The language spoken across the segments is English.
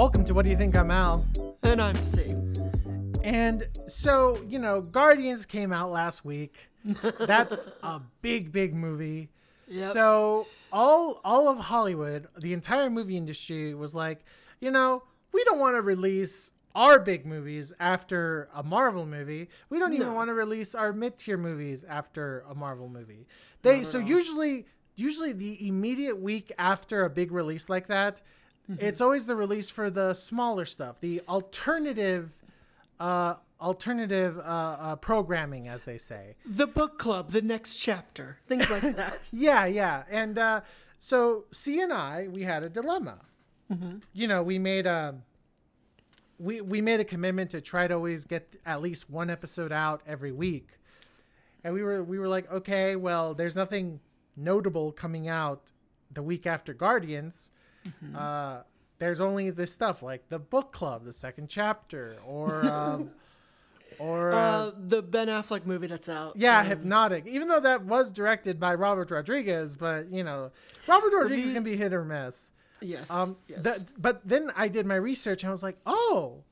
welcome to What Do You Think I'm Al? And I'm C. And so, you know, Guardians came out last week. That's a big, big movie. Yep. So all all of Hollywood, the entire movie industry was like, you know, we don't want to release our big movies after a Marvel movie. We don't even want to release our mid-tier movies after a Marvel movie. They so all. usually usually the immediate week after a big release like that, it's always the release for the smaller stuff, the alternative uh alternative uh, uh programming as they say. The book club, the next chapter, things like that. Yeah, yeah. And uh, so C and I, we had a dilemma. You know, we made a we we made a commitment to try to always get at least one episode out every week, and we were we were like, okay, well, there's nothing notable coming out the week after Guardians. Uh, there's only this stuff like the book club, the second chapter, or um, or uh, Uh, the Ben Affleck movie that's out. yeah, Um, Hypnotic. Even though that was directed by Robert Rodriguez, but you know, Robert Rodriguez Review- can be hit or miss. Yes. Um, yes. but then I did my research and I was like, oh,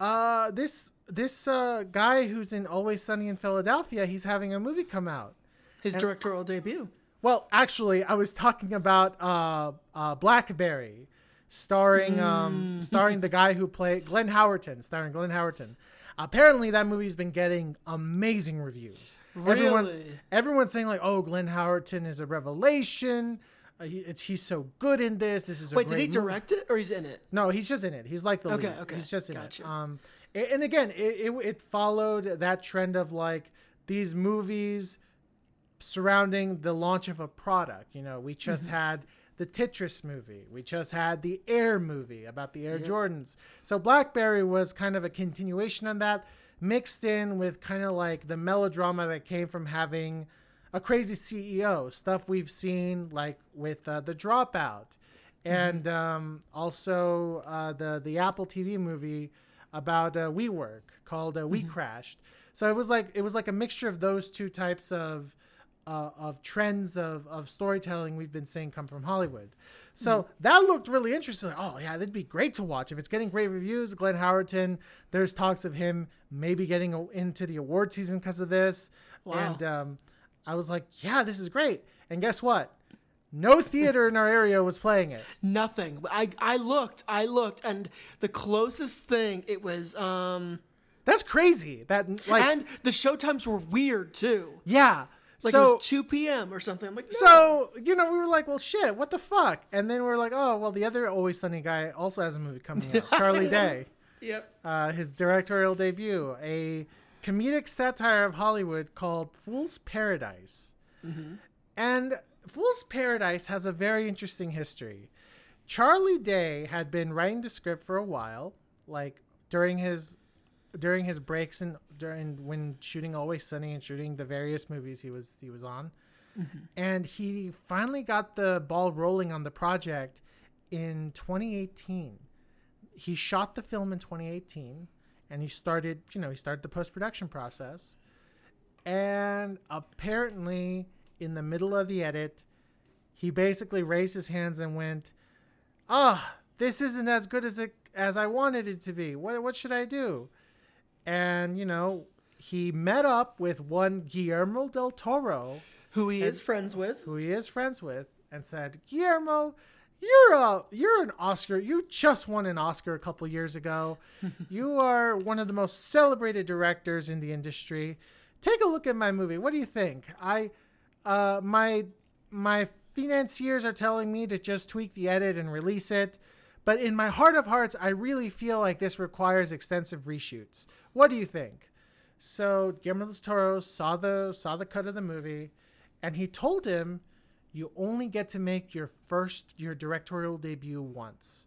uh, this this uh, guy who's in Always Sunny in Philadelphia, he's having a movie come out. His directorial debut. Well, actually, I was talking about uh, uh, Blackberry, starring um, starring the guy who played Glenn Howerton, starring Glenn Howerton. Apparently, that movie's been getting amazing reviews. Everyone's, Really? everyone's saying like, "Oh, Glenn Howerton is a revelation. Uh, he, it's he's so good in this. This is a Wait, did he movie." direct it or he's in it? No, he's just in it. He's like the Okay, lead. okay, He's just in gotcha. it. Um, a- and again, it, it it followed that trend of like these movies surrounding the launch of a product. You know, we just Mm-hmm. had the Tetris movie. We just had the Air movie about the Air Jordans. So Blackberry was kind of a continuation on that, mixed in with kind of like the melodrama that came from having a crazy CEO. Stuff we've seen like with uh, the Dropout, and um, also uh, the the Apple TV movie about uh, WeWork called uh, We Crashed. So it was like it was like a mixture of those two types of uh, of trends of, of storytelling we've been seeing come from Hollywood. So that looked really interesting. Oh yeah, that'd be great to watch if it's getting great reviews. Glenn Howerton, there's talks of him maybe getting a- into the award season because of this. Wow. And um, I was like, yeah, this is great. And guess what? No theater in our area was playing it. Nothing. I I looked. I looked, and the closest thing it was. um That's crazy. That like And the showtimes were weird too. yeah. Like so it was 2 p.m. or something. I'm like, no. So, you know, we were like, well, shit, what the fuck? And then we are like, oh, well, the other Always Sunny guy also has a movie coming out, Charlie Day, Yep. uh, his directorial debut, a comedic satire of Hollywood called Fool's Paradise. And Fool's Paradise has a very interesting history. Charlie Day had been writing the script for a while, like during his during his breaks and during when shooting Always Sunny and shooting the various movies he was he was on. And he finally got the ball rolling on the project in 2018. He shot the film in 2018 and he started, you know, he started the post-production process. And apparently in the middle of the edit, he basically raised his hands and went, "Ah, this isn't as good as it as I wanted it to be. What what should I do?" And you know, he met up with one Guillermo del Toro, Who he is friends with. who he is friends with, and said, "Guillermo, you're a you're an Oscar. You just won an Oscar a couple years ago. you are one of the most celebrated directors in the industry. Take a look at my movie. What do you think? I uh my my financiers are telling me to just tweak the edit and release it." But in my heart of hearts, I really feel like this requires extensive reshoots. What do you think? So Guillermo del Toro saw the saw the cut of the movie, and he told him, "You only get to make your first your directorial debut once.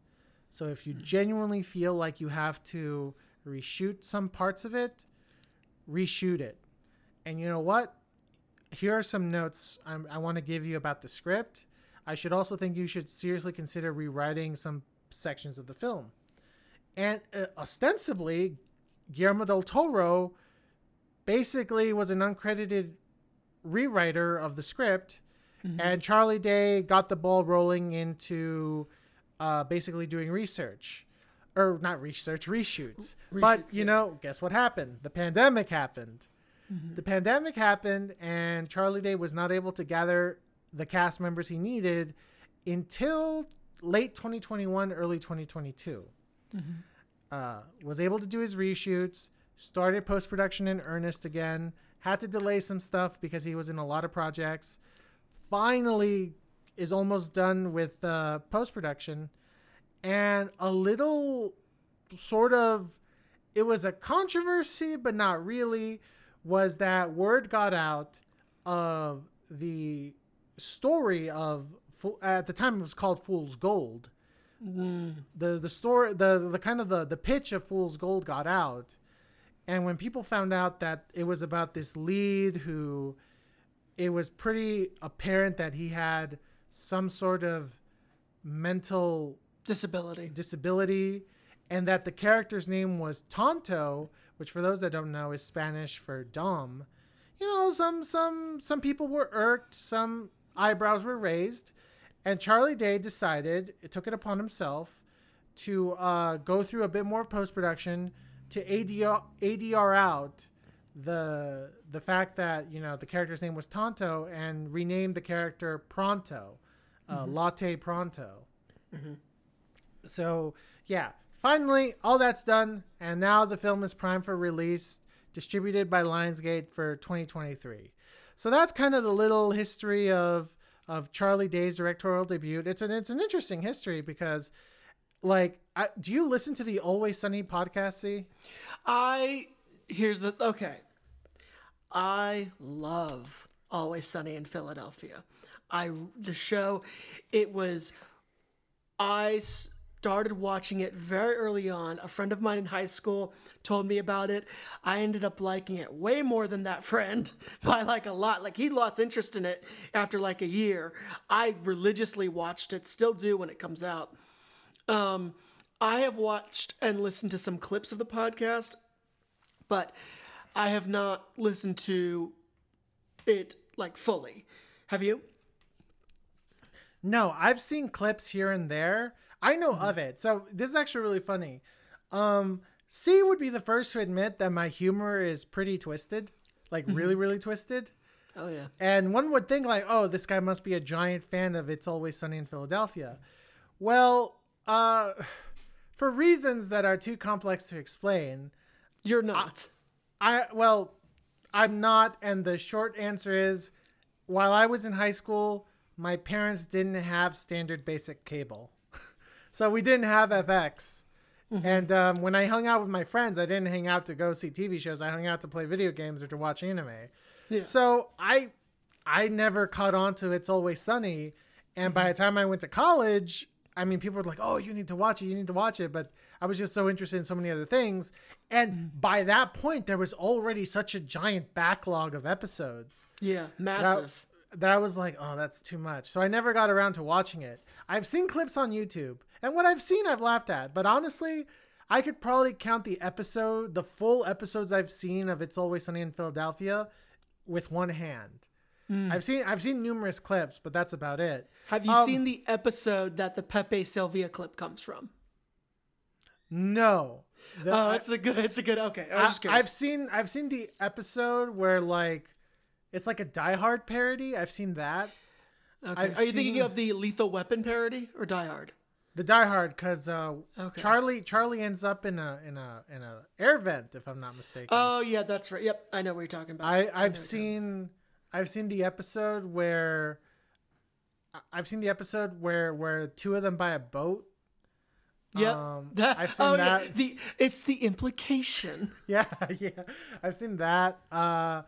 So if you hmm. genuinely feel like you have to reshoot some parts of it, reshoot it. And you know what? Here are some notes I'm, I want to give you about the script. I should also think you should seriously consider rewriting some sections of the film. And uh, ostensibly, Guillermo del Toro basically was an uncredited rewriter of the script, and Charlie Day got the ball rolling into uh, basically doing research. or not research, reshoots. but you yeah. know, guess what happened? The pandemic happened. The pandemic happened, and Charlie Day was not able to gather the cast members he needed until late 2021, early 2022. Uh, was able to do his reshoots, started post production in earnest again, had to delay some stuff because he was in a lot of projects. Finally, is almost done with uh, post production, and a little sort of it was a controversy, but not really. Was that word got out of the story of at the time it was called Fool's Gold. Mm. The the story the the kind of the the pitch of Fool's Gold got out, and when people found out that it was about this lead who, it was pretty apparent that he had some sort of mental Disability. disability and that the character's name was Tonto, which for those that don't know is Spanish for dumb. You know, some some some people were irked, some eyebrows were raised, and Charlie Day decided, it took it upon himself to uh, go through a bit more post production to ADR, ADR out the the fact that you know the character's name was Tonto and renamed the character Pronto, uh, Latte Pronto. So yeah, finally all that's done, and now the film is primed for release, distributed by Lionsgate for 2023. So that's kind of the little history of of Charlie Day's directorial debut. It's an it's an interesting history because, like, I, do you listen to the Always Sunny podcast? See, I here's the okay. I love Always Sunny in Philadelphia. I the show it was I started watching it very early on. A friend of mine in high school told me about it. I ended up liking it way more than that friend by like a lot. Like he lost interest in it after like a year. I religiously watched it, still do when it comes out. Um, I have watched and listened to some clips of the podcast, but I have not listened to it like fully. Have you? No, I've seen clips here and there. I know of it. So this is actually really funny. Um, C would be the first to admit that my humor is pretty twisted, like really, really twisted. Oh yeah. And one would think like, oh, this guy must be a giant fan of It's Always Sunny in Philadelphia. Well, uh, for reasons that are too complex to explain, You're not. I well, I'm not. And the short answer is, while I was in high school, my parents didn't have standard basic cable, so we didn't have FX. Mm-hmm. And um, when I hung out with my friends, I didn't hang out to go see TV shows. I hung out to play video games or to watch anime. Yeah. So I, I never caught on to It's Always Sunny. And by mm-hmm. the time I went to college, I mean, people were like, "Oh, you need to watch it. You need to watch it." But I was just so interested in so many other things. And mm-hmm. by that point, there was already such a giant backlog of episodes yeah, that, massive. that I was like, "Oh, that's too much." So I never got around to watching it. I've seen clips on YouTube, and what I've seen, I've laughed at. But honestly, I could probably count the episode, the full episodes I've seen of It's Always Sunny in Philadelphia, with one hand. I've seen I've seen numerous clips, but that's about it. Have you Um, seen the episode that the Pepe Sylvia clip comes from? No. The- Oh, it's a good. It's a good. Okay, I was I, just curious. I've seen I've seen the episode where like it's like a Die Hard parody. I've seen that. okay. I've Are you thinking of the Lethal Weapon parody or Die Hard? The Die Hard because uh, Okay. Charlie Charlie ends up in a in a in a air vent if I'm not mistaken. Oh yeah, that's right. Yep, I know what you're talking about. I I've what seen I've seen the episode where I- I've seen the episode where where two of them buy a boat. Yeah, Um, I've seen oh, that. Yeah, the it's the implication. Yeah, yeah. I've seen that. Uh,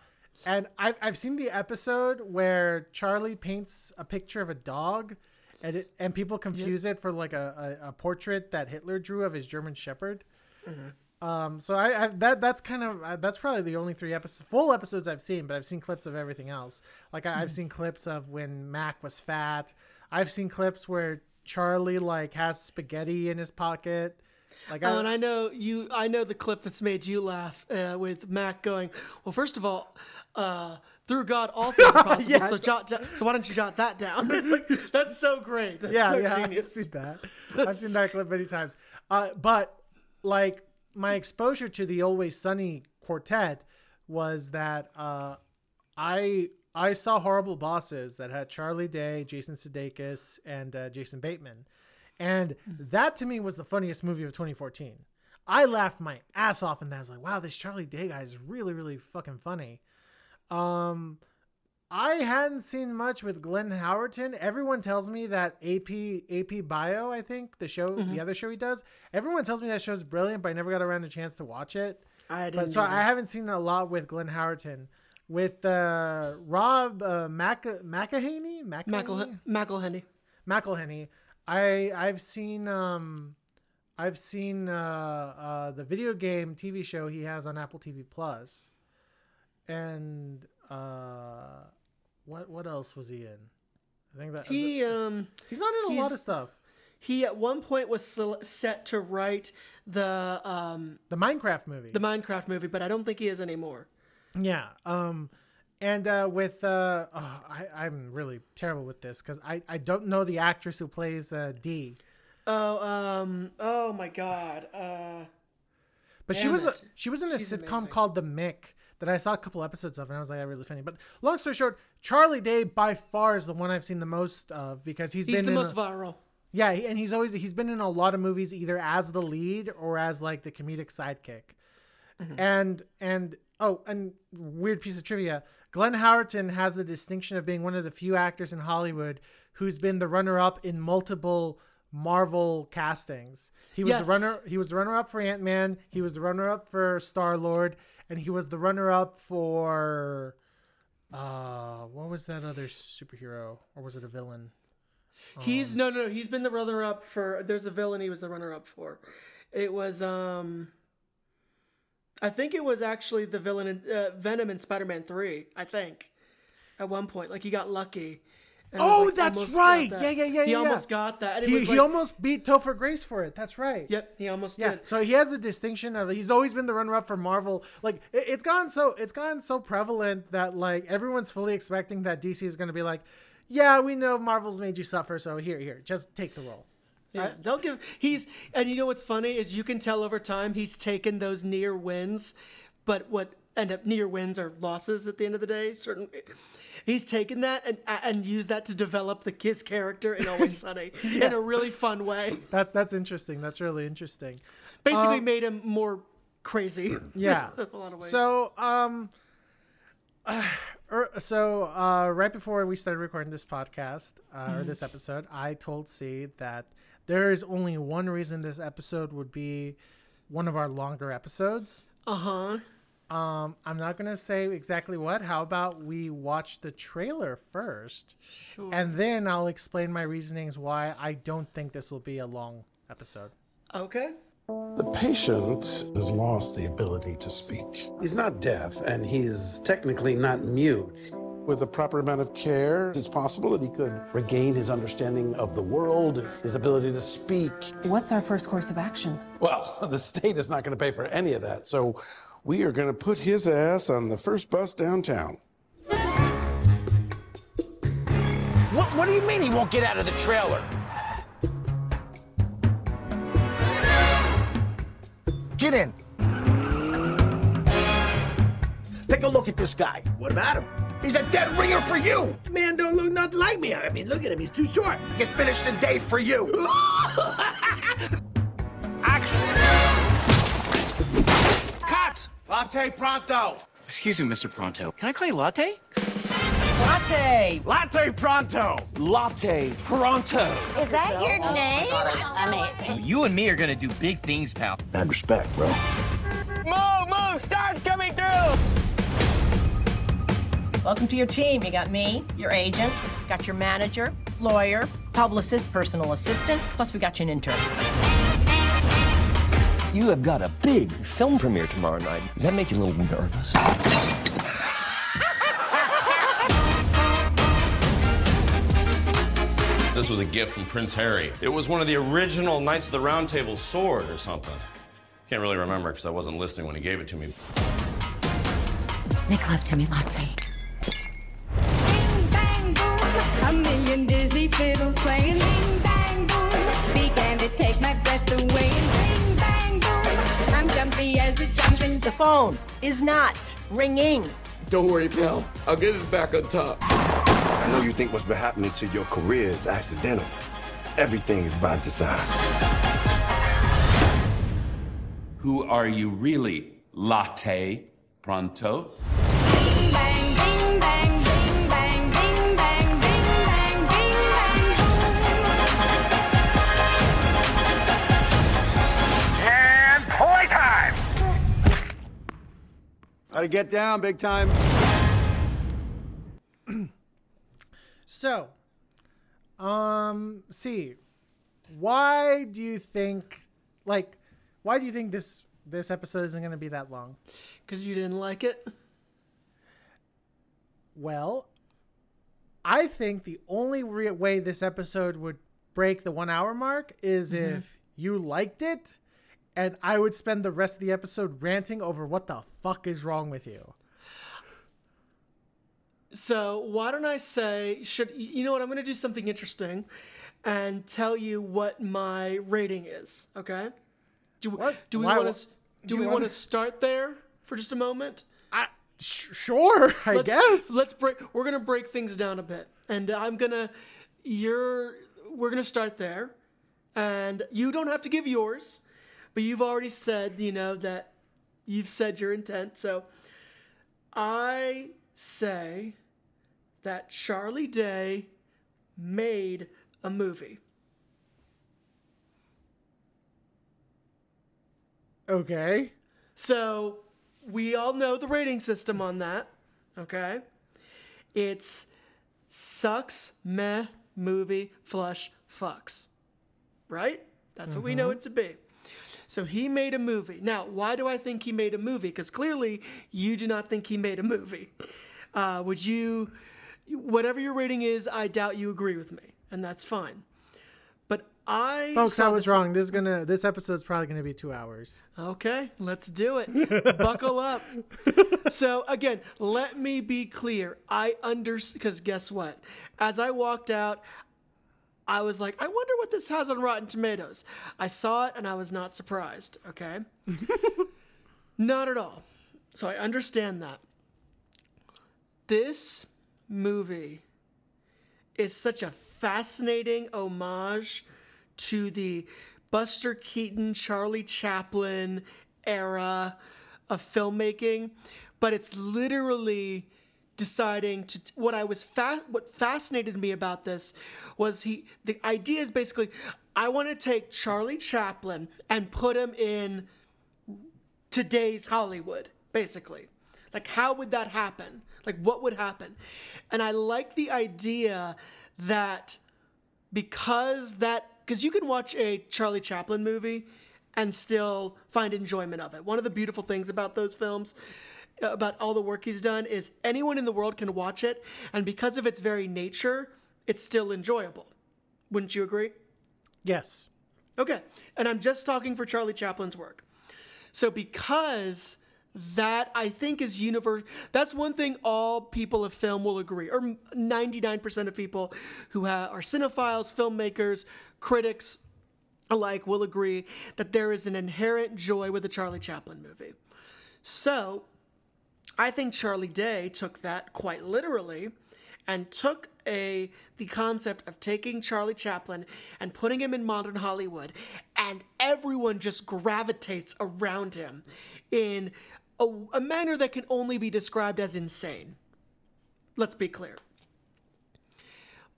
and I've, I've seen the episode where Charlie paints a picture of a dog and it, and people confuse it for like a, a, a portrait that Hitler drew of his German Shepherd. Um, so I, I that that's kind of uh, that's probably the only three episodes full episodes I've seen, but I've seen clips of everything else. Like I, I've seen clips of when Mac was fat. I've seen clips where Charlie like has spaghetti in his pocket. Like Oh, and I know you. I know the clip that's made you laugh uh, with Mac going. Well, first of all, uh, through God, all things are possible. Yes. So jot. da- So why don't you jot that down? Like that's so great. That's yeah, so yeah, genius. I've seen that. I've seen that clip many times. Uh, but like my exposure to the Always Sunny quartet was that uh, I I saw Horrible Bosses that had Charlie Day, Jason Sudeikis, and uh, Jason Bateman, and that to me was the funniest movie of 2014. I laughed my ass off in that. I was like, wow, this Charlie Day guy is really, really fucking funny. Um, I hadn't seen much with Glenn Howerton. Everyone tells me that AP AP Bio, I think the show, the other show he does. Everyone tells me that show's brilliant, but I never got around a chance to watch it. I didn't. But so. I haven't seen a lot with Glenn Howerton. With uh, Rob uh, Mac- McElhaney, McElhaney? McElh- McElhenney. McElhenney. I I've seen um I've seen uh, uh the video game TV show he has on Apple TV Plus. And uh what what else was he in? I think that He um he's not in a lot of stuff. he at one point was set to write the um The Minecraft movie. the Minecraft movie, but I don't think he is anymore. Yeah. Um, and uh, with uh, oh, I, I'm really terrible with this because I, I don't know the actress who plays uh, Dee, Oh um oh my god. Uh but she was a, she was in a She's sitcom amazing. called The Mick that I saw a couple episodes of and I was like, I really funny. But long story short, Charlie Day by far is the one I've seen the most of because he's he's been the in most a- viral. yeah, and he's always he's been in a lot of movies either as the lead or as like the comedic sidekick. Mm-hmm. And and oh, and weird piece of trivia. Glenn Howerton has the distinction of being one of the few actors in Hollywood who's been the runner-up in multiple Marvel castings. He was Yes. the runner he was the runner-up for Ant-Man, he was the runner-up for Star-Lord, and he was the runner-up for uh what was that other superhero or was it a villain? He's no no no, he's been the runner up for there's a villain he was the runner up for. It was um I think it was actually the villain in uh, Venom in Spider-Man 3, I think. At one point like he got lucky. Oh, like, that's right. that. Yeah, yeah, yeah, He yeah, almost got that. He, was he almost beat Topher Grace for it. That's right. Yep, he almost Yeah. did. So he has the distinction of he's always been the runner up for Marvel. Like it, it's gone so it's gone so prevalent that like everyone's fully expecting that DC is going to be like, yeah, we know Marvel's made you suffer, so here, here, just take the role. Yeah, they'll give. He's and you know what's funny is you can tell over time he's taken those near wins, but what end up near wins are losses at the end of the day. Certain, he's taken that and and used that to develop the kid's character in Always Sunny in a really fun way. That's that's interesting. That's really interesting. Basically, Um, made him more crazy. Yeah. a lot of ways. So um, er, so uh, right before we started recording this podcast uh, or this episode, I told C that there is only one reason this episode would be one of our longer episodes. uh huh. Um, I'm not gonna say exactly what. How about we watch the trailer first, Sure. and then I'll explain my reasonings why I don't think this will be a long episode. Okay. The patient has lost the ability to speak. He's not deaf, and he's technically not mute. With the proper amount of care, it's possible that he could regain his understanding of the world, his ability to speak. What's our first course of action? Well, the state is not going to pay for any of that, so we are going to put his ass on the first bus downtown. What, what do you mean he won't get out of the trailer? Get in. Take a look at this guy. What about him? He's a dead ringer for you. Man don't look nothing like me. I mean, look at him. He's too short. Get finished today for you. Latte pronto. Excuse me, Mr. Pronto. Can I call you Latte? Latte! Latte pronto. Latte pronto. Is that your oh name? Amazing. You and me are gonna do big things, pal. Mad respect, bro. Move, move. Stars coming through. Welcome to your team. You got me, your agent, got your manager, lawyer, publicist, personal assistant, plus we got you an intern. You have got a big film premiere tomorrow night. Does that make you a little nervous? This was a gift from Prince Harry. It was one of the original Knights of the Round Table sword or something. Can't really remember because I wasn't listening when he gave it to me. Make love to me, latte. A million Disney fiddles playing bing bang boom. Began to take my breath away The phone is not ringing. Don't worry, pal. I'll get us back on top. I know you think what's been happening to your career is accidental. Everything is by design. Who are you really, Latte Pronto? I gotta get down, big time. So, um, see, why do you think, like, why do you think this this episode isn't going to be that long? Because you didn't like it. Well, I think the only re- way this episode would break the one hour mark is Mhm. if you liked it, and I would spend the rest of the episode ranting over what the fuck is wrong with you. So why don't I say should you know what I'm going to do something interesting and tell you what my rating is, okay? Do do we want to do, do we want to wanna- start there for just a moment? I sh- sure, I let's, guess. Let's break we're going to break things down a bit. And I'm going to you're we're going to start there. And you don't have to give yours, but you've already said, you know, that you've said your intent. So I say that Charlie Day made a movie. Okay. So we all know the rating system on that. Okay. It's sucks, meh, movie, flush, fucks. Right? That's what we know Mhm. it to be. So he made a movie. Now, why do I think he made a movie? Because clearly you do not think he made a movie. Uh, would you, whatever your rating is, I doubt you agree with me, and that's fine. But I, Folks, I was this- wrong. This is gonna. This episode's probably gonna be two hours. Okay, let's do it. Buckle up. So again, let me be clear. I under because guess what? As I walked out, I was like, I wonder what this has on Rotten Tomatoes. I saw it and I was not surprised. Okay, not at all. So I understand that. This movie is such a fascinating homage to the Buster Keaton, Charlie Chaplin era of filmmaking, but it's literally deciding to what I was fa- what fascinated me about this was he the idea is basically I want to take Charlie Chaplin and put him in today's Hollywood, basically. Like, how would that happen? Like, what would happen? And I like the idea that because that, because you can watch a Charlie Chaplin movie and still find enjoyment of it. One of the beautiful things about those films, about all the work he's done, is anyone in the world can watch it. And because of its very nature, it's still enjoyable. Wouldn't you agree? Yes. Okay. And I'm just talking for Charlie Chaplin's work. So because that I think is universe that's one thing all people of film will agree or 99% of people who ha- are cinephiles, filmmakers, critics alike will agree that there is an inherent joy with a Charlie Chaplin movie. So, I think Charlie Day took that quite literally and took a the concept of taking Charlie Chaplin and putting him in modern Hollywood and everyone just gravitates around him in a, a manner that can only be described as insane. Let's be clear.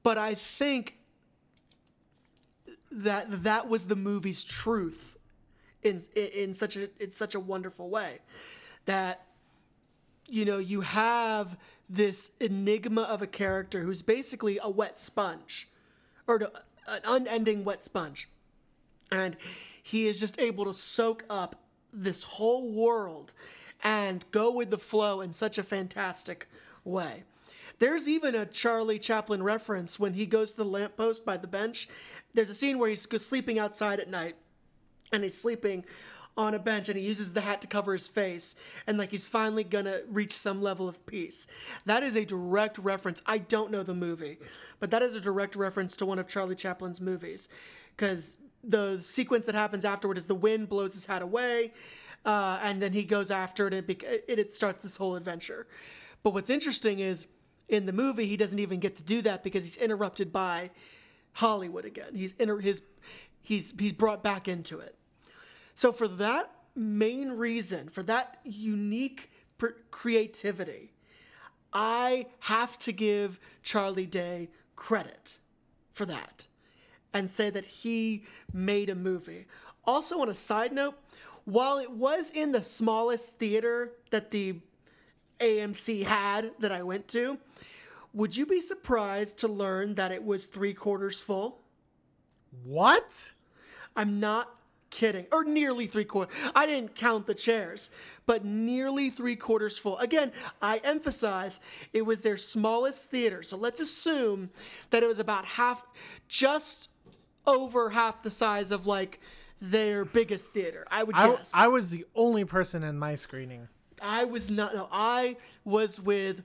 But I think that that was the movie's truth in in, in such a in such a wonderful way that you know you have this enigma of a character who's basically a wet sponge or an unending wet sponge and he is just able to soak up this whole world and go with the flow in such a fantastic way There's even a Charlie Chaplin reference when he goes to the lamppost by the bench. There's a scene where he's sleeping outside at night, and he's sleeping on a bench and he uses the hat to cover his face and like he's finally gonna reach some level of peace. That is a direct reference. I don't know the movie, but that is a direct reference to one of Charlie Chaplin's movies because the sequence that happens afterward is the wind blows his hat away uh, and then he goes after it and it, it starts this whole adventure. But what's interesting is in the movie he doesn't even get to do that because he's interrupted by Hollywood again. He's inter- his he's he's brought back into it. So for that main reason, for that unique pr- creativity, I have to give Charlie Day credit for that and say that he made a movie. Also, on a side note, while it was in the smallest theater that the AMC had that I went to, would you be surprised to learn that it was three quarters full? What? I'm not kidding. Or nearly three quarters. I didn't count the chairs, but nearly three quarters full. Again, I emphasize it was their smallest theater. So let's assume that it was about half, just over half the size of like their biggest theater. I would I, guess. I was the only person in my screening. I was not. No, I was with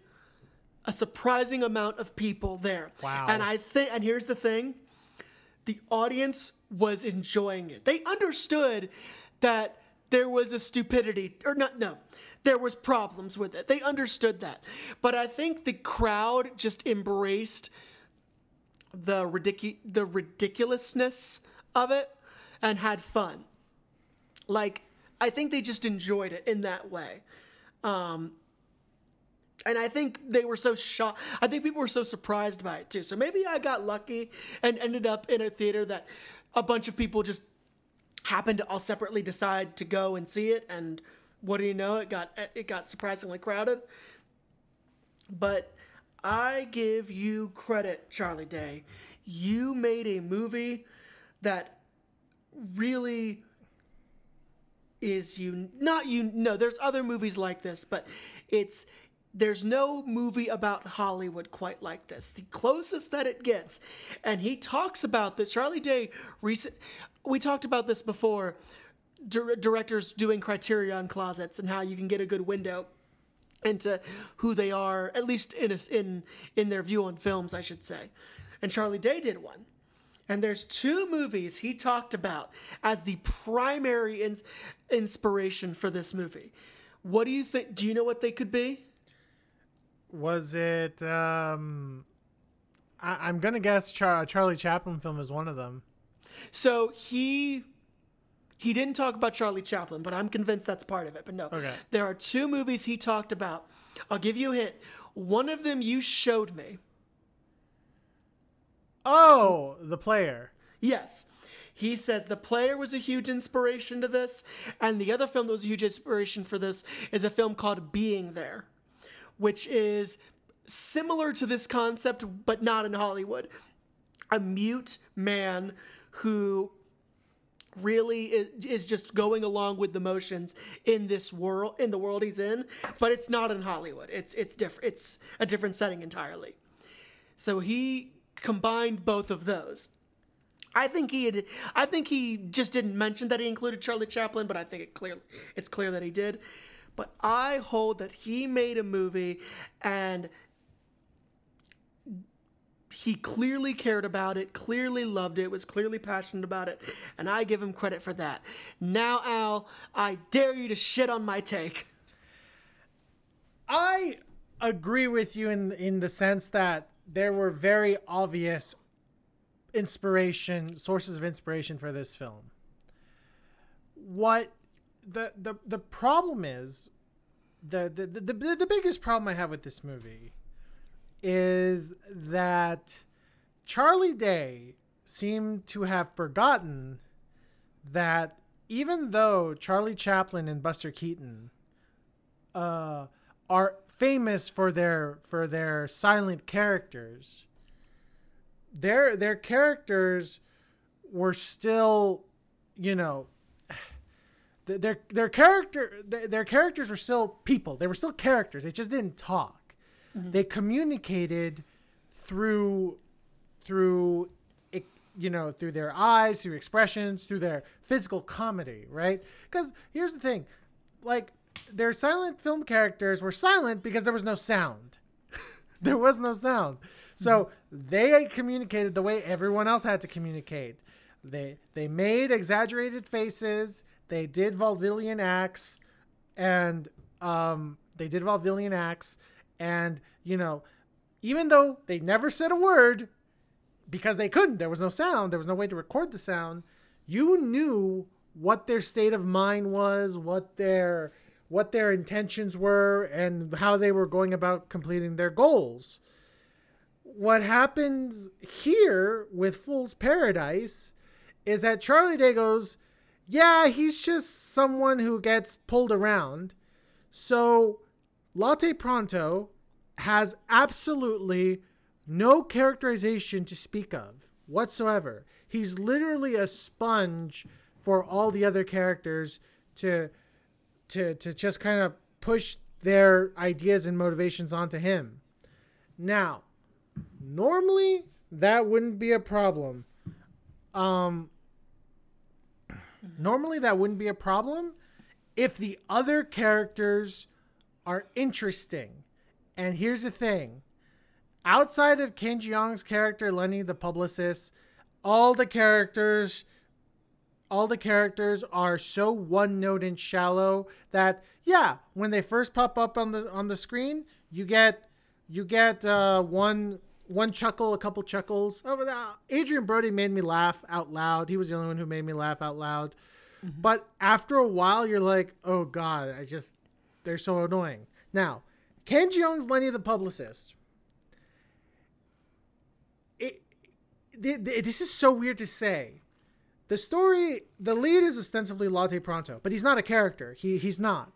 a surprising amount of people there. Wow. And I think, and here's the thing, the audience was enjoying it. They understood that there was a stupidity, or not. No, there was problems with it. They understood that, but I think the crowd just embraced the ridicu- the ridiculousness of it and had fun. Like I think they just enjoyed it in that way. Um, and I think they were so shocked. I think people were so surprised by it too. So maybe I got lucky and ended up in a theater that a bunch of people just happened to all separately decide to go and see it. And what do you know? It got it got surprisingly crowded. But I give you credit, Charlie Day. You made a movie that really is you not you no there's other movies like this but it's there's no movie about Hollywood quite like this. The closest that it gets, and he talks about this. Charlie Day recent. We talked about this before. Dir- directors doing criteria Criterion closets and how you can get a good window into who they are, at least in a, in in their view on films, I should say. And Charlie Day did one. And there's two movies he talked about as the primary ins- inspiration for this movie. What do you think? Do you know what they could be? Was it? Um, I, I'm gonna guess Char- Charlie Chaplin film is one of them. So he he didn't talk about Charlie Chaplin, but I'm convinced that's part of it. But no, Okay. there are two movies he talked about. I'll give you a hint. One of them you showed me. Oh, the player. Yes. He says the player was a huge inspiration to this, and the other film that was a huge inspiration for this is a film called Being There, which is similar to this concept, but not in Hollywood. A mute man who really is, just going along with the motions in this world in the world he's in but it's not in hollywood it's it's different it's a different setting entirely so he combined both of those I think he had. I think he just didn't mention that he included Charlie Chaplin, but I think it clear. It's clear that he did. But I hold that he made a movie, and he clearly cared about it, clearly loved it, was clearly passionate about it, and I give him credit for that. Now, Al, I dare you to shit on my take. I agree with you in in the sense that there were very obvious inspiration sources of inspiration for this film. What the the the problem is the the, the the the biggest problem I have with this movie is that Charlie Day seemed to have forgotten that even though Charlie Chaplin and Buster Keaton uh, are famous for their for their silent characters, their their characters were still, you know, their their character their, their characters were still people. They were still characters. They just didn't talk. Mm-hmm. they communicated through through you know through their eyes through expressions through their physical comedy right? Because here's the thing. Like their silent film characters were silent because there was no sound. There was no sound. So mm-hmm. they communicated the way everyone else had to communicate. They they made exaggerated faces they did vaudevillian acts and um, they did vaudevillian acts and you know even though they never said a word because they couldn't there was no sound there was no way to record the sound you knew what their state of mind was what their what their intentions were and how they were going about completing their goals. What happens here with fool's paradise is that charlie day goes yeah he's just someone who gets pulled around so latte pronto has absolutely no characterization to speak of whatsoever. He's literally a sponge for all the other characters to to to just kind of push their ideas and motivations onto him. Now, normally that wouldn't be a problem. Um normally that wouldn't be a problem if the other characters are interesting. And here's the thing outside of Ken Jeong's character, Lenny the publicist, all the characters. All the characters are so one note and shallow that yeah, when they first pop up on the on the screen, you get you get uh, one one chuckle, a couple chuckles. Oh, uh, Adrien Brody made me laugh out loud. He was the only one who made me laugh out loud. But after a while, you're like, oh god, I just they're so annoying. Now, Ken Jeong's Lenny the publicist. It, th- this is so weird to say. The story, the lead is ostensibly Latte Pronto, but he's not a character. He he's not.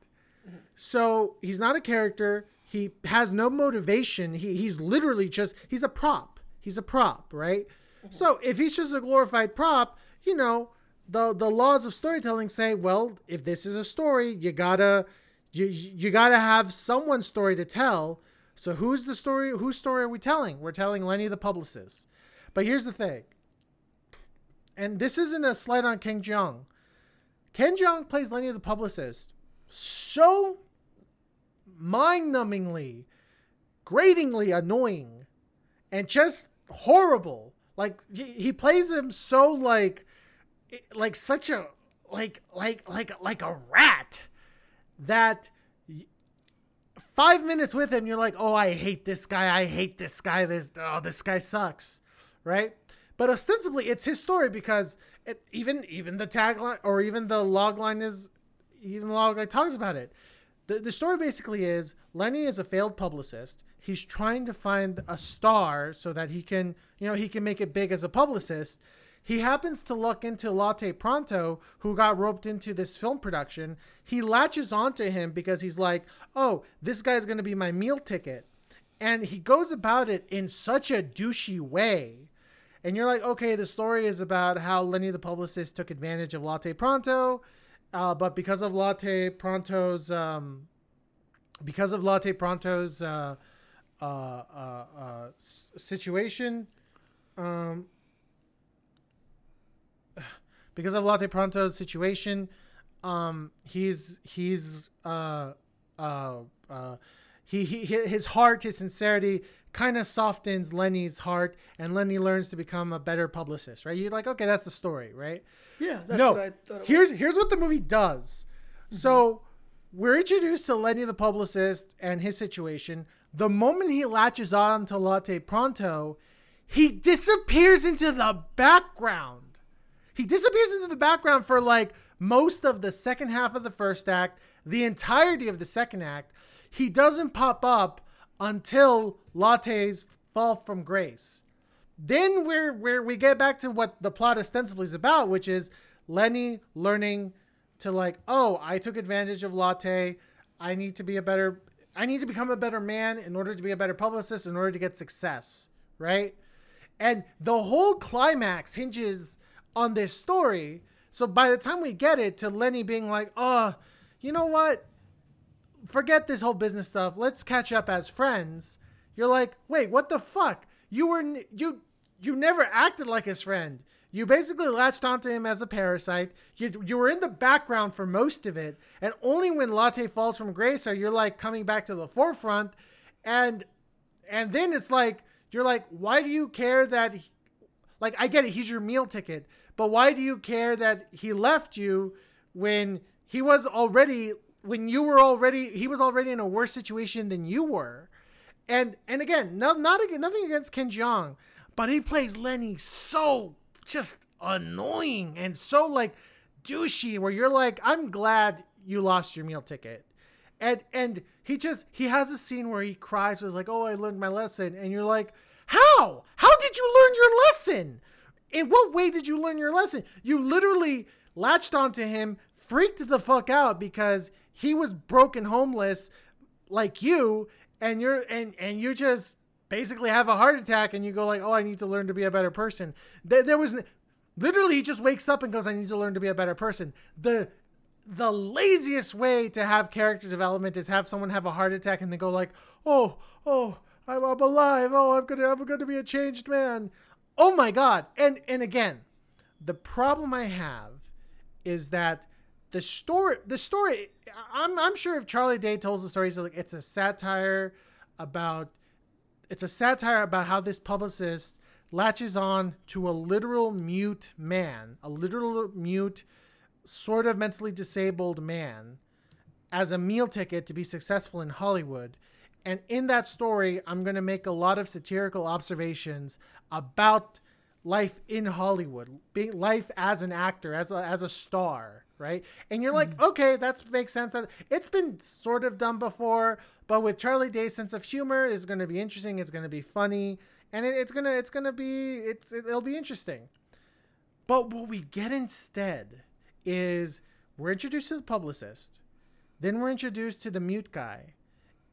So he's not a character. He has no motivation. He he's literally just he's a prop. He's a prop, right? Mm-hmm. So if he's just a glorified prop, you know, the the laws of storytelling say, well, if this is a story, you gotta you you gotta have someone's story to tell. So who's the story? Whose story are we telling? We're telling Lenny the publicist. But here's the thing, and this isn't a slight on Ken Jeong. Ken Jeong plays Lenny the publicist so mind-numbingly, gratingly annoying, and just horrible. Like he, he plays him so like like such a like like like like a rat that five minutes with him you're like oh i hate this guy i hate this guy this oh this guy sucks right but ostensibly it's his story because it, even even the tagline or even the log line is even log line talks about it the, the story basically is lenny is a failed publicist he's trying to find a star so that he can you know he can make it big as a publicist he happens to look into Latte Pronto, who got roped into this film production. He latches onto him because he's like, oh, this guy's going to be my meal ticket. And he goes about it in such a douchey way. And you're like, okay, the story is about how Lenny the publicist took advantage of Latte Pronto. Uh, but because of Latte Pronto's, um, because of Latte Pronto's uh, uh, uh, uh, situation, um, because of Latte Pronto's situation, um, he's he's uh, he, he his heart, his sincerity kind of softens Lenny's heart, and Lenny learns to become a better publicist. Right? You're like, okay, that's the story, right? Yeah, that's no, what I thought it here's here's what the movie does. So we're introduced to Lenny the publicist and his situation. The moment he latches on to Latte Pronto, he disappears into the background. He disappears into the background for like most of the second half of the first act, the entirety of the second act. He doesn't pop up until lattes fall from grace. Then we're we're we get back to what the plot ostensibly is about, which is Lenny learning to like, oh, I took advantage of latte. I need to be a better I need to become a better man in order to be a better publicist in order to get success, right? And the whole climax hinges on this story. So by the time we get it to Lenny being like, oh, you know what? Forget this whole business stuff. Let's catch up as friends. you're like, wait, what the fuck? You were you you never acted like his friend. You basically latched onto him as a parasite. You, you were in the background for most of it, and only when Latte falls from grace are you're like coming back to the forefront, and and then it's like you're like, why do you care that? He, like I get it, he's your meal ticket, but why do you care that he left you when he was already when you were already he was already in a worse situation than you were, and and again, no, not again, nothing against Ken Jeong, but he plays Lenny so just annoying and so like douchey where you're like i'm glad you lost your meal ticket. And and he just he has a scene where he cries was like oh i learned my lesson. And you're like how? How did you learn your lesson? In what way did you learn your lesson? You literally latched onto him freaked the fuck out because he was broken homeless like you and you're and and you just basically have a heart attack and you go like, "Oh, I need to learn to be a better person." There, there was literally he just wakes up and goes, "I need to learn to be a better person." The the laziest way to have character development is have someone have a heart attack and they go like, "Oh, oh, I'm, I'm alive. Oh, I'm gonna I'm gonna be a changed man." Oh my god! And and again, the problem I have is that the story the story I'm I'm sure if Charlie Day tells the story, he's like it's a satire about it's a satire about how this publicist latches on to a literal mute man, a literal mute, sort of mentally disabled man, as a meal ticket to be successful in Hollywood. And in that story, I'm going to make a lot of satirical observations about life in Hollywood, being life as an actor, as a, as a star, right? And you're like, okay, that makes sense. It's been sort of done before, but with Charlie Day's sense of humor, is going to be interesting. It's going to be funny, and it, it's gonna it's gonna be it's it, it'll be interesting. But what we get instead is we're introduced to the publicist, then we're introduced to the mute guy,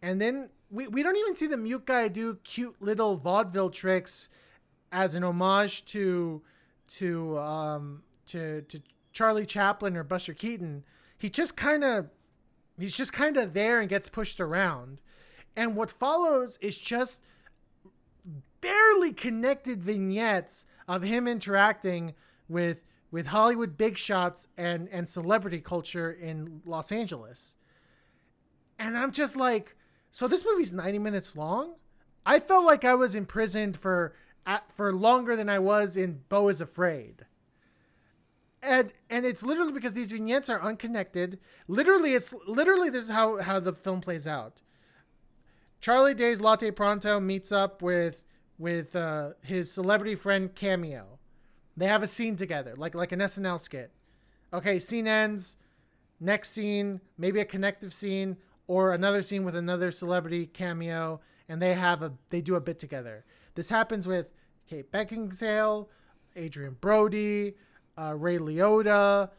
and then we, we don't even see the mute guy do cute little vaudeville tricks as an homage to to um to to Charlie Chaplin or Buster Keaton. He just kind of he's just kind of there and gets pushed around. And what follows is just barely connected vignettes of him interacting with with Hollywood big shots and and celebrity culture in Los Angeles. And I'm just like, so this movie's 90 minutes long? I felt like I was imprisoned for at for longer than I was in Bo is Afraid. And and it's literally because these vignettes are unconnected. Literally, it's literally this is how how the film plays out. Charlie Day's Latte Pronto meets up with with uh, his celebrity friend Cameo. They have a scene together, like like an SNL skit. Okay, scene ends. Next scene, maybe a connective scene or another scene with another celebrity cameo, and they have a they do a bit together. This happens with Kate Beckinsale, Adrien Brody, uh, Ray Liotta,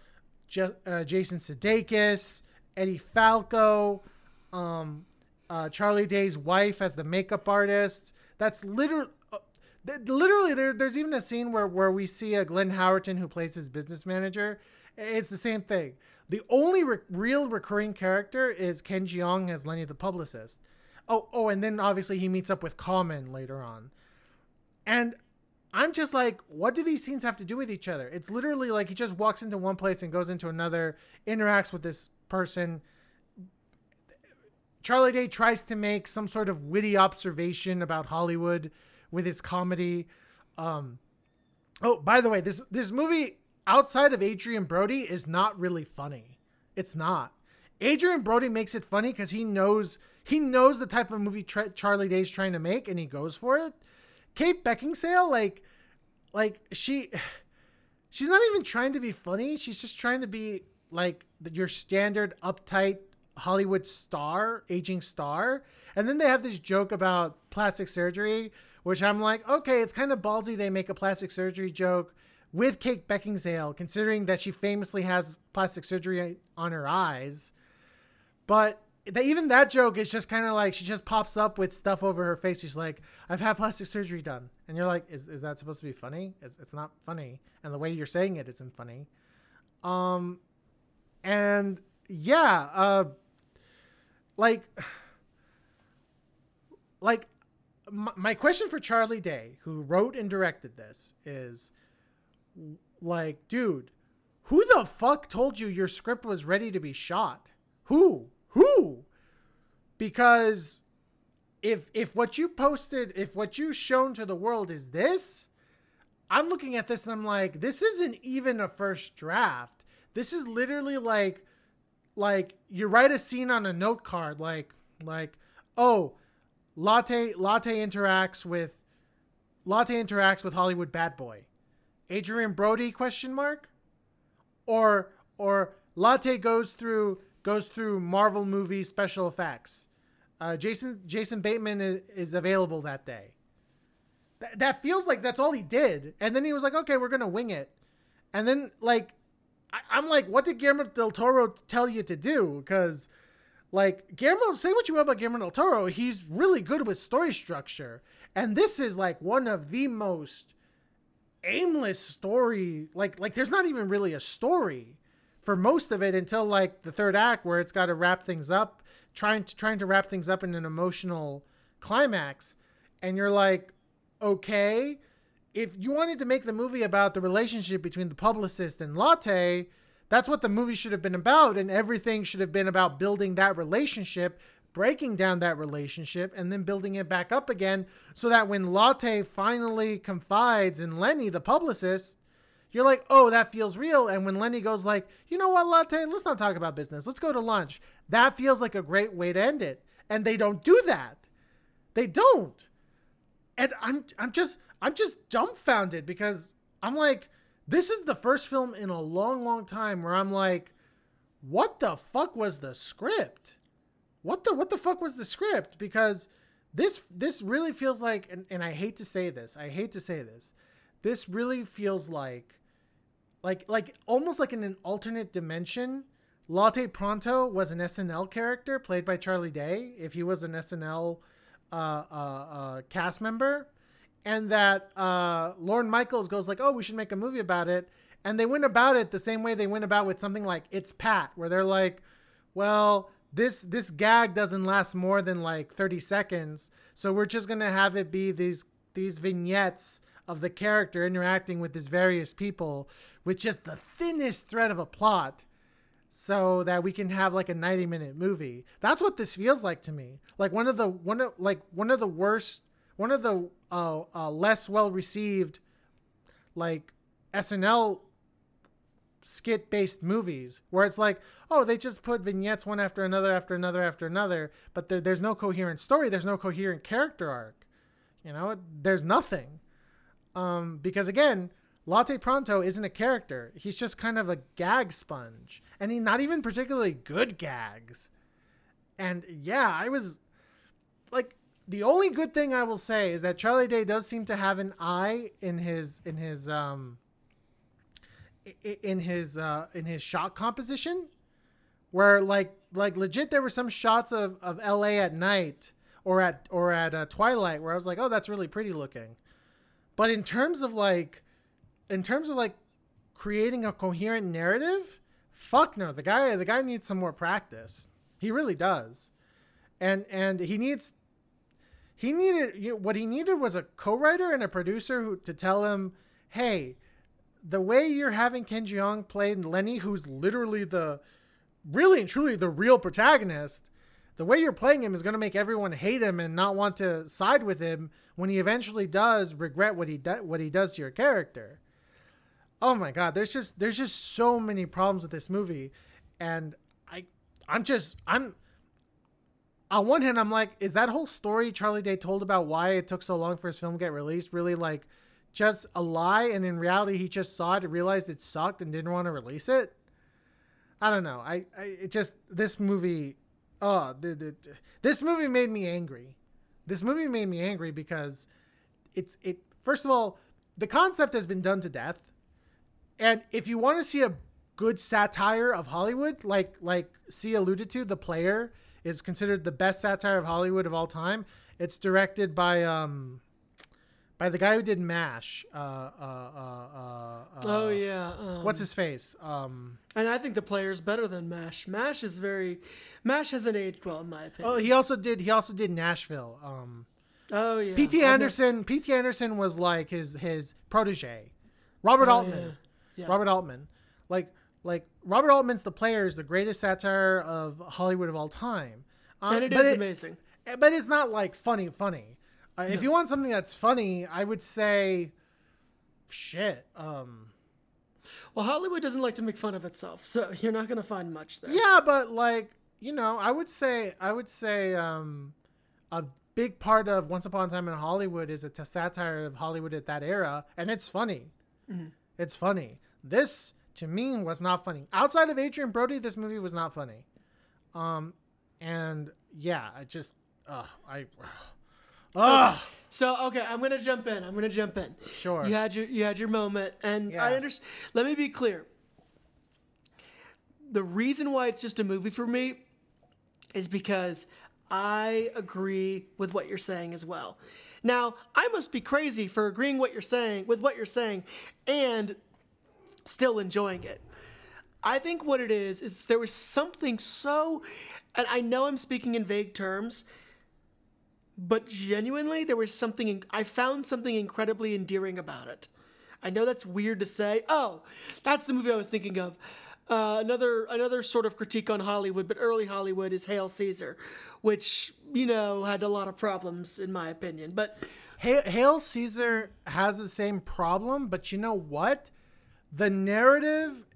uh, Jason Sudeikis, Eddie Falco, um, uh, Charlie Day's wife as the makeup artist. That's literally. Uh, literally, there, there's even a scene where, where we see a Glenn Howerton who plays his business manager. It's the same thing. The only re- real recurring character is Ken Jeong as Lenny the publicist. Oh, oh, and then obviously he meets up with Common later on. And I'm just like, what do these scenes have to do with each other? It's literally like he just walks into one place and goes into another, interacts with this person. Charlie Day tries to make some sort of witty observation about Hollywood with his comedy. Um, oh, by the way, this this movie outside of Adrien Brody is not really funny. It's not. Adrien Brody makes it funny because he knows he knows the type of movie tra- Charlie Day's trying to make, and he goes for it. Kate Beckinsale, like, like she, she's not even trying to be funny. She's just trying to be like your standard uptight Hollywood star, aging star. And then they have this joke about plastic surgery, which I'm like, okay, it's kind of ballsy. They make a plastic surgery joke with Kate Beckinsale, considering that she famously has plastic surgery on her eyes. But that even that joke is just kind of like she just pops up with stuff over her face. She's like, "I've had plastic surgery done," and you're like, "Is is that supposed to be funny? It's, it's not funny." And the way you're saying it isn't funny. Um, and yeah, uh, like, like my, my question for Charlie Day, who wrote and directed this, is like, dude, who the fuck told you your script was ready to be shot? Who? Who? Because if if what you posted, if what you shown to the world is this, I'm looking at this and I'm like, this isn't even a first draft. This is literally like like you write a scene on a note card like like oh latte latte interacts with latte interacts with hollywood bad boy adrien brody question mark or or latte goes through goes through marvel movie special effects. Uh, jason jason bateman is, is available that day. Th- that feels like that's all he did. And then he was like okay we're gonna wing it. And then like I, am like, what did Guillermo del Toro tell you to do? Because, like, Guillermo, say what you will about Guillermo del Toro, he's really good with story structure, and this is like one of the most aimless story. Like, like there's not even really a story for most of it until like the third act, where it's got to wrap things up, trying to trying to wrap things up in an emotional climax, and you're like, okay if you wanted to make the movie about the relationship between the publicist and Latte, that's what the movie should have been about. And everything should have been about building that relationship, breaking down that relationship, and then building it back up again so that when Latte finally confides in Lenny, the publicist, you're like, oh, that feels real. And when Lenny goes like, you know what, Latte, let's not talk about business. Let's go to lunch. That feels like a great way to end it. And they don't do that. They don't. And I'm I'm just I'm just dumbfounded because I'm like, this is the first film in a long, long time where I'm like, what the fuck was the script? What the what the fuck was the script? Because this this really feels like and, and I hate to say this, I hate to say this. This really feels like like like almost like in an alternate dimension. Latte Pronto was an SNL character played by Charlie Day. If he was an SNL uh, uh, uh, cast member, and that uh, Lorne Michaels goes like, "Oh, we should make a movie about it," and they went about it the same way they went about with something like "It's Pat," where they're like, "Well, this this gag doesn't last more than like 30 seconds, so we're just gonna have it be these these vignettes of the character interacting with these various people with just the thinnest thread of a plot." so that we can have like a 90 minute movie. That's what this feels like to me. Like one of the one of like one of the worst one of the uh, uh, less well received like SNL skit based movies where it's like oh they just put vignettes one after another after another after another but there, there's no coherent story there's no coherent character arc you know there's nothing um, because again latte pronto isn't a character. He's just kind of a gag sponge. And he's not even particularly good gags. And yeah i was like the only good thing I will say is that Charlie Day does seem to have an eye in his in his um in his uh in his shot composition. Where like like legit there were some shots of of LA at night or at or at uh, twilight where I was like, "Oh, that's really pretty looking." But in terms of like in terms of like creating a coherent narrative, fuck no. The guy the guy needs some more practice. He really does. And and he needs he needed you know, what he needed was a co-writer and a producer who to tell him, "Hey, the way you're having Ken Jeong play Lenny, who's literally the really and truly the real protagonist, the way you're playing him is going to make everyone hate him and not want to side with him when he eventually does regret what he what he does to your character." Oh my god, there's just there's just so many problems with this movie and I I'm just I'm on one hand, I'm like, is that whole story Charlie Day told about why it took so long for his film to get released really like just a lie? And in reality, he just saw it, realized it sucked, and didn't want to release it. I don't know. I, I it just this movie, oh, the, the, this movie made me angry. This movie made me angry because it's it. First of all, the concept has been done to death, and if you want to see a good satire of Hollywood, like like C alluded to, the player is considered the best satire of Hollywood of all time. It's directed by um by the guy who did Mash. Uh, uh, uh, uh, oh yeah. Um, what's his face? Um, and I think the player's better than Mash. Mash is very, Mash hasn't aged well in my opinion. Oh, he also did. He also did Nashville. Um, Oh yeah. P.T. Anderson. P.T. Anderson was like his his protege, Robert Oh, Altman. yeah. Yeah. Robert Altman, like like Robert Altman's The Player is the greatest satire of Hollywood of all time. Uh, And it amazing. But it's not like funny, funny. Uh, If you want something that's funny, I would say, shit. Um, Well, Hollywood doesn't like to make fun of itself, so you're not gonna find much there. Yeah, but like you know, I would say I would say um, a big part of Once Upon a Time in Hollywood is a t- satire of Hollywood at that era, and it's funny. Mhm. It's funny. This to me was not funny. Outside of Adrien Brody, this movie was not funny. Um, and yeah, I just, uh, I, uh, Okay. So okay, I'm gonna jump in. I'm gonna jump in. Sure. You had your you had your moment, and I understand. Let me be clear. The reason why it's just a movie for me is because I agree with what you're saying as well. Now, I must be crazy for agreeing what you're saying with what you're saying and still enjoying it. I think what it is is there was something so and I know I'm speaking in vague terms, but genuinely there was something in, I found something incredibly endearing about it. I know that's weird to say. Oh, that's the movie I was thinking of. Uh, another another sort of critique on Hollywood, but early Hollywood is Hail Caesar, which you know had a lot of problems in my opinion. But Ha- Hail Caesar has the same problem, but you know what? The narrative,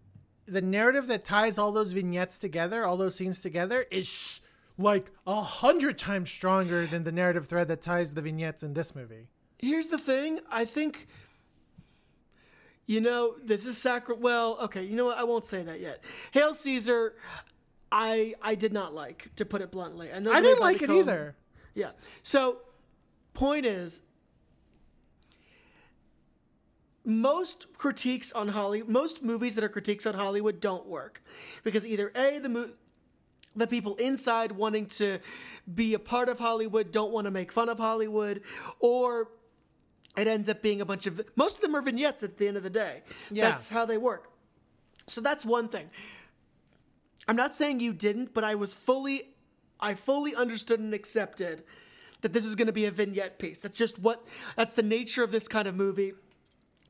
the narrative that ties all those vignettes together, all those scenes together, is like a hundred times stronger than the narrative thread that ties the vignettes in this movie. Here's the thing. I think, you know, this is sacred. Well, okay. You know what? I won't say that yet. Hail Caesar, I I did not like, to put it bluntly. And I didn't like it either. Yeah. So, point is, most critiques on Hollywood, most movies that are critiques on Hollywood don't work because either a the mo- the people inside wanting to be a part of Hollywood don't want to make fun of Hollywood, or it ends up being a bunch of most of them are vignettes at the end of the day. Yeah. That's how they work. So that's one thing. I'm not saying you didn't, but I was fully I fully understood and accepted that this was going to be a vignette piece. That's just what that's the nature of this kind of movie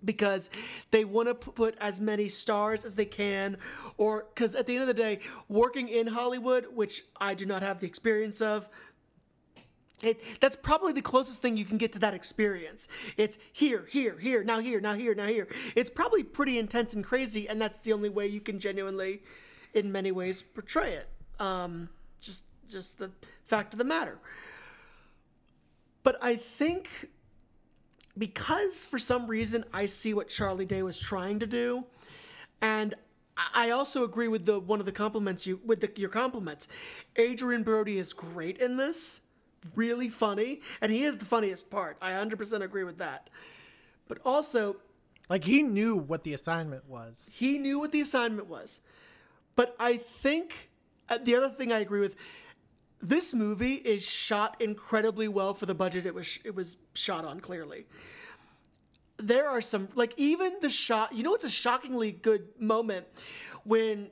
because they want to put as many stars as they can or cuz at the end of the day working in Hollywood, which I do not have the experience of, it, that's probably the closest thing you can get to that experience. It's here, here, here, now here, now here, now here. It's probably pretty intense and crazy, and that's the only way you can genuinely, in many ways, portray it. Um, just, just the fact of the matter. But I think because for some reason I see what Charlie Day was trying to do, and I also agree with the one of the compliments you with the, your compliments. Adrien Brody is great in this, really funny, and he is the funniest part. I 100% agree with that. But also, Like he knew what the assignment was. he knew what the assignment was. But I think uh, the other thing I agree with this movie is shot incredibly well for the budget it was it was shot on clearly. There are some like even the shot, you know it's a shockingly good moment when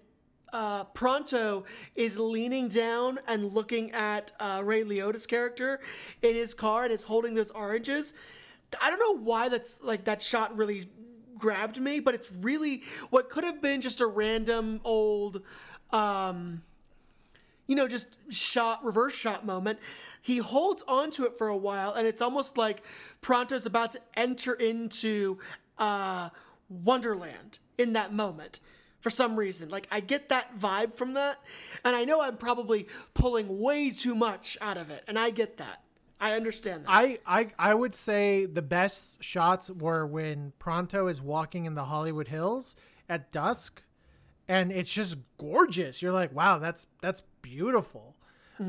uh, Pronto is leaning down and looking at uh, Ray Liotta's character in his car and is holding those oranges. I don't know why that's like that shot really grabbed me, but it's really what could have been just a random old, um, you know, just shot reverse shot moment. He holds onto it for a while, and it's almost like Pronto's about to enter into uh, Wonderland in that moment for some reason. Like I get that vibe from that, and I know I'm probably pulling way too much out of it, and I get that. I understand that. I, I I would say the best shots were when Pronto is walking in the Hollywood Hills at dusk, and it's just gorgeous. You're like, wow, that's that's beautiful.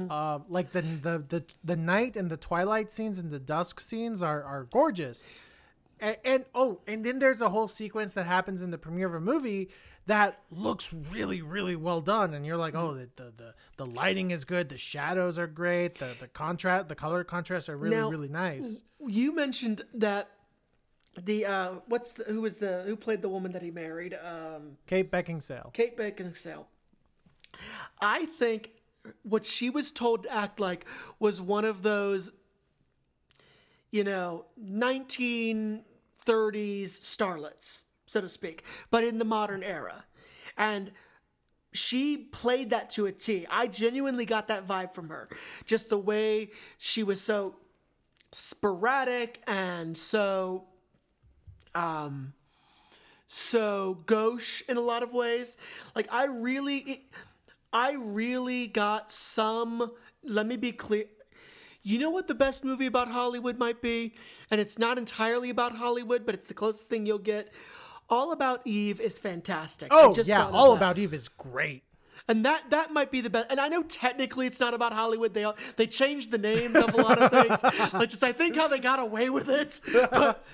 Uh, like the, the the the night and the twilight scenes and the dusk scenes are are gorgeous. And, and oh, and then there's a whole sequence that happens in the premiere of a movie that looks really really well done and you're like oh the the the, the lighting is good the shadows are great the the contrast the color contrasts are really Now, really nice You mentioned that the uh, what's the, who was the who played the woman that he married? Um, Kate Beckinsale. Kate Beckinsale. I think what she was told to act like was one of those you know, 1930s starlets, so to speak, but in the modern era. And she played that to a T. I genuinely got that vibe from her. Just the way she was so sporadic and so um so gauche in a lot of ways. Like I really it, I really got some let me be clear you know what the best movie about Hollywood might be? And it's not entirely about Hollywood, but it's the closest thing you'll get. All About Eve is fantastic. Oh just yeah, All that. About Eve is great. And that that might be the best. And I know technically it's not about Hollywood. They all, they changed the names of a lot of things. like just I think how they got away with it. But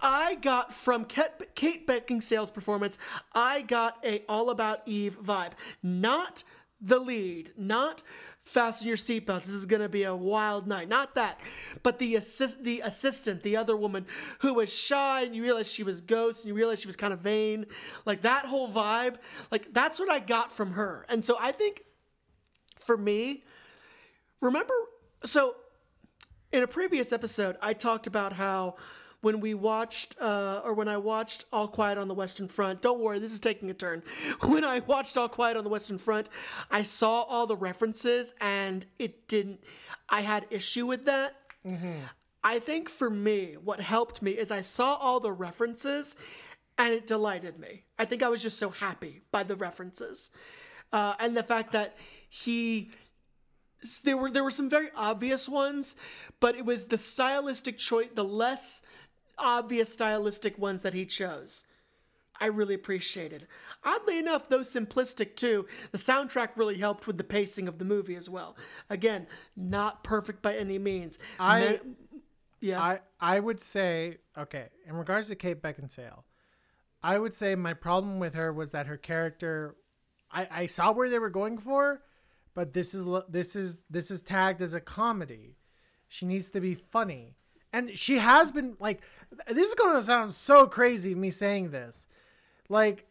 I got from Kate, Beckinsale's performance. I got a All About Eve vibe, not the lead, not fasten your seatbelts. This is gonna be a wild night. Not that, but the assist, the assistant, the other woman who was shy, and you realize she was ghost, and you realize she was kind of vain. Like that whole vibe. Like that's what I got from her. And so I think, for me, remember. So in a previous episode, I talked about how when we watched, uh, or when I watched All Quiet on the Western Front, don't worry, this is taking a turn. When I watched All Quiet on the Western Front, I saw all the references and it didn't, I had issue with that. I think for me, what helped me is I saw all the references and it delighted me. I think I was just so happy by the references. Uh, and the fact that he there were there were some very obvious ones, but it was the stylistic choice, the less obvious stylistic ones that he chose. I really appreciated. Oddly enough, though simplistic too, the soundtrack really helped with the pacing of the movie as well. Again, not perfect by any means. I yeah. I I would say okay, in regards to Kate Beckinsale, I would say my problem with her was that her character I I saw where they were going for, but this is this is this is tagged as a comedy. She needs to be funny. And she has been like this is going to sound so crazy me saying this. Like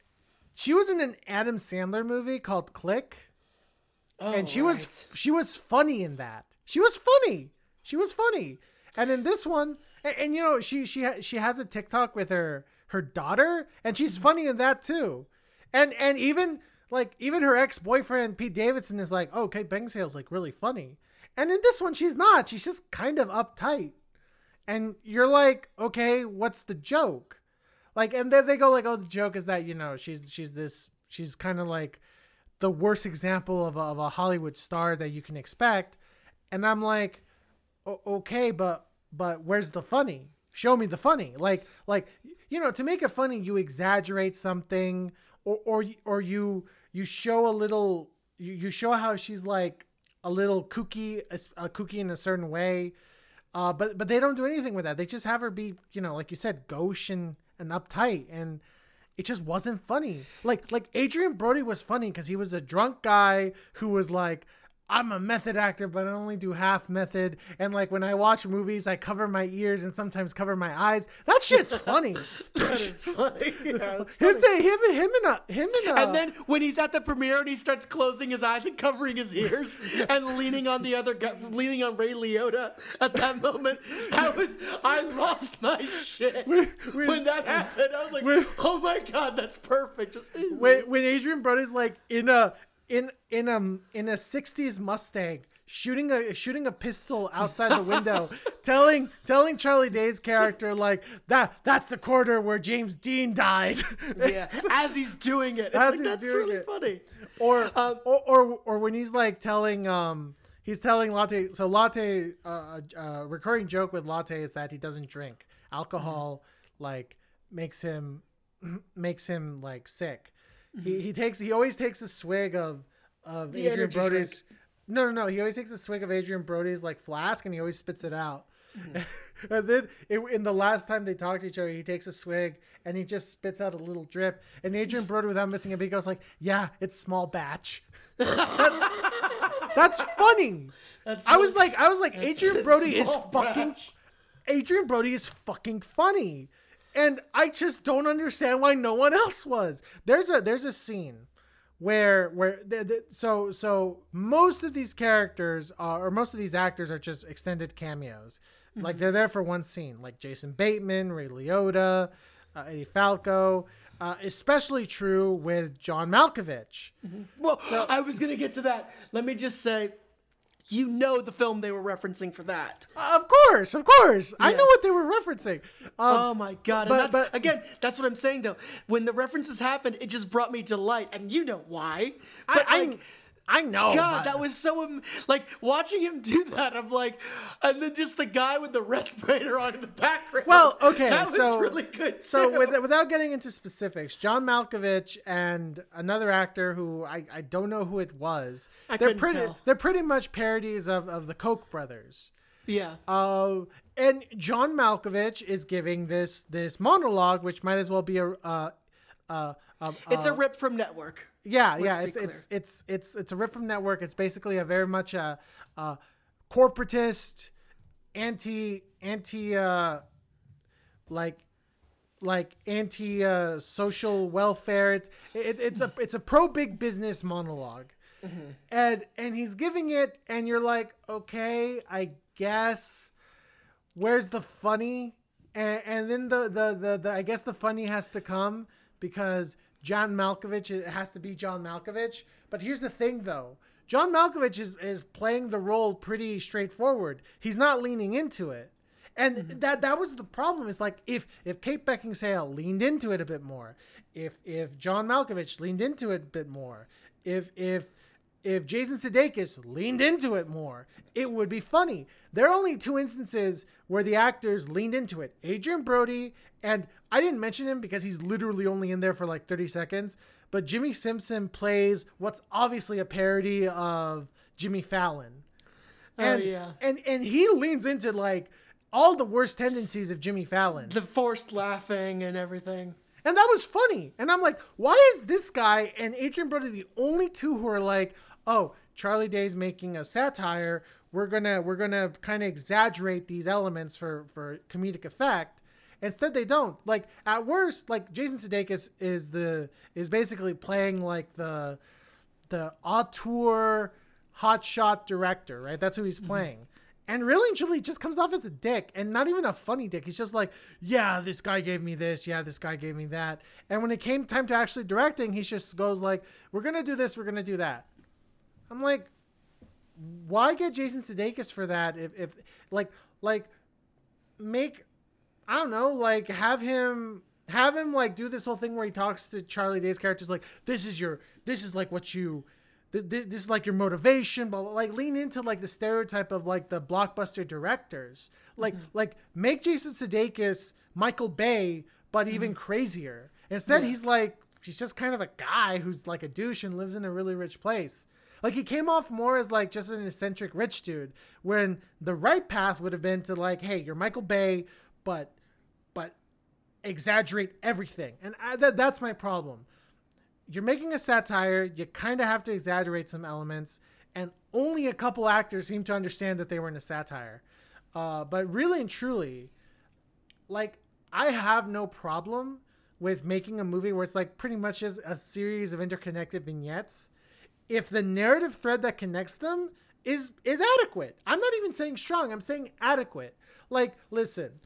she was in an Adam Sandler movie called Click oh, and she was she was funny in that. She was funny. She was funny. And in this one, and, and you know, she she ha- she has a TikTok with her her daughter, and she's mm-hmm. funny in that too. And and even like even her ex boyfriend Pete Davidson is like, oh, Kate Beckinsale's like really funny. And in this one, she's not. She's just kind of uptight. And you're like, okay, what's the joke? Like, and then they go like, oh, the joke is that you know she's she's this she's kind of like the worst example of a, of a Hollywood star that you can expect. And I'm like, okay, but but where's the funny? Show me the funny. Like like you know, to make it funny, you exaggerate something, or or or you you show a little you, you show how she's like a little kooky a, a kooky in a certain way. Uh, but but they don't do anything with that. They just have her be, you know, like you said, gauche and, and uptight, and it just wasn't funny. Like like Adrien Brody was funny because he was a drunk guy who was like, I'm a method actor, but I only do half method. And like when I watch movies, I cover my ears and sometimes cover my eyes. That shit's funny. that is funny. Yeah, that's him, funny. to, him, him, and a, him and uh, a, And uh, then when he's at the premiere and he starts closing his eyes and covering his ears and leaning on the other guy, leaning on Ray Liotta at that moment, I was, I lost my shit when that happened. I was like, oh my god, that's perfect. Just when, when Adrien Brody's like in a in in a in a '60s Mustang shooting a shooting a pistol outside the window, telling telling Charlie Day's character like that that's the quarter where James Dean died. yeah, as he's doing it, it's As like, he's that's doing really it. funny. or, Um, or or or when he's like telling um he's telling Latte so Latte uh, uh recurring joke with Latte is that he doesn't drink alcohol like makes him makes him like sick. He he takes he always takes a swig of of The Adrien Brody's no no no he always takes a swig of Adrien Brody's like flask and he always spits it out. Mm-hmm. and then it, in the last time they talk to each other, he takes a swig and he just spits out a little drip. And Adrian Brody, without missing a beat, goes like, "Yeah, it's small batch." That's funny. That's I was like, I was like, That's Adrien Brody is fucking. batch. Adrien Brody is fucking funny, and I just don't understand why no one else was. There's a there's a scene where where the, the, so so most of these characters are, or most of these actors are just extended cameos. Like they're there for one scene, like Jason Bateman, Ray Liotta, uh, Eddie Falco. Uh, especially true with John Malkovich. Well, so, I was gonna get to that. Let me just say, you know the film they were referencing for that. Of course, of course, I know what they were referencing. Um, oh my god! but- that's, but- again, that's what I'm saying though. When the references happened, it just brought me delight, and you know why. But I- like, I know. God, that was so am- like watching him do that. I'm like, and then just the guy with the respirator on in the background. Well, okay, that was so really good. so with, without getting into specifics, John Malkovich and another actor who I, I don't know who it was. I they're pretty tell. they're pretty much parodies of, of the Koch brothers. yeah, Uh, and John Malkovich is giving this this monologue, which might as well be a uh, uh, uh, it's uh, a rip from Network. yeah, Let's yeah. It's it's it's it's it's a rip from Network. It's basically a very much a, a corporatist, anti anti uh, like like anti uh, social welfare. It's it, it's a it's a pro big business monologue, and and he's giving it, and you're like, okay, I guess. Where's the funny? And, and then the, the the the I guess the funny has to come because John Malkovich it has to be John Malkovich. But here's the thing, though. John Malkovich is, is playing the role pretty straightforward. He's not leaning into it. And mm-hmm. that that was the problem. Is like if if Kate Beckinsale leaned into it a bit more, if if John Malkovich leaned into it a bit more, if if if Jason Sudeikis leaned into it more, it would be funny. There are only two instances where the actors leaned into it. Adrien Brody and I didn't mention him because he's literally only in there for like 30 seconds, but Jimmy Simpson plays what's obviously a parody of Jimmy Fallon. Oh, And, yeah. and and he leans into like all the worst tendencies of Jimmy Fallon. The forced laughing and everything. And that was funny. And I'm like, why is this guy and Adrian Brody the only two who are like, oh, Charlie Day's making a satire. We're gonna we're gonna kind of exaggerate these elements for for comedic effect. Instead, they don't. Like at worst, like Jason Sudeikis is the is basically playing like the the auteur hotshot director, right? That's who he's mm-hmm. playing. And really and truly just comes off as a dick and not even a funny dick. He's just like, yeah, this guy gave me this. Yeah, this guy gave me that. And when it came time to actually directing, he just goes like, we're going to do this. We're going to do that. I'm like, why get Jason Sudeikis for that? If, if like, like make, I don't know, like have him, have him like do this whole thing where he talks to Charlie Day's characters like, this is your, this is like what you, this, this, this is like your motivation, but like lean into like the stereotype of like the blockbuster directors. Like mm-hmm. like make Jason Sudeikis Michael Bay, but even mm-hmm. crazier. Instead, Yeah. he's like he's just kind of a guy who's like a douche and lives in a really rich place. Like he came off more as like just an eccentric rich dude, when the right path would have been to like, hey, you're Michael Bay, but but exaggerate everything, and I, that that's my problem you're making a satire, you kind of have to exaggerate some elements, and only a couple actors seem to understand that they were in a satire. Uh, but really and truly, like, I have no problem with making a movie where it's like pretty much as a series of interconnected vignettes if the narrative thread that connects them is is adequate. I'm not even saying strong, I'm saying adequate. Like, listen,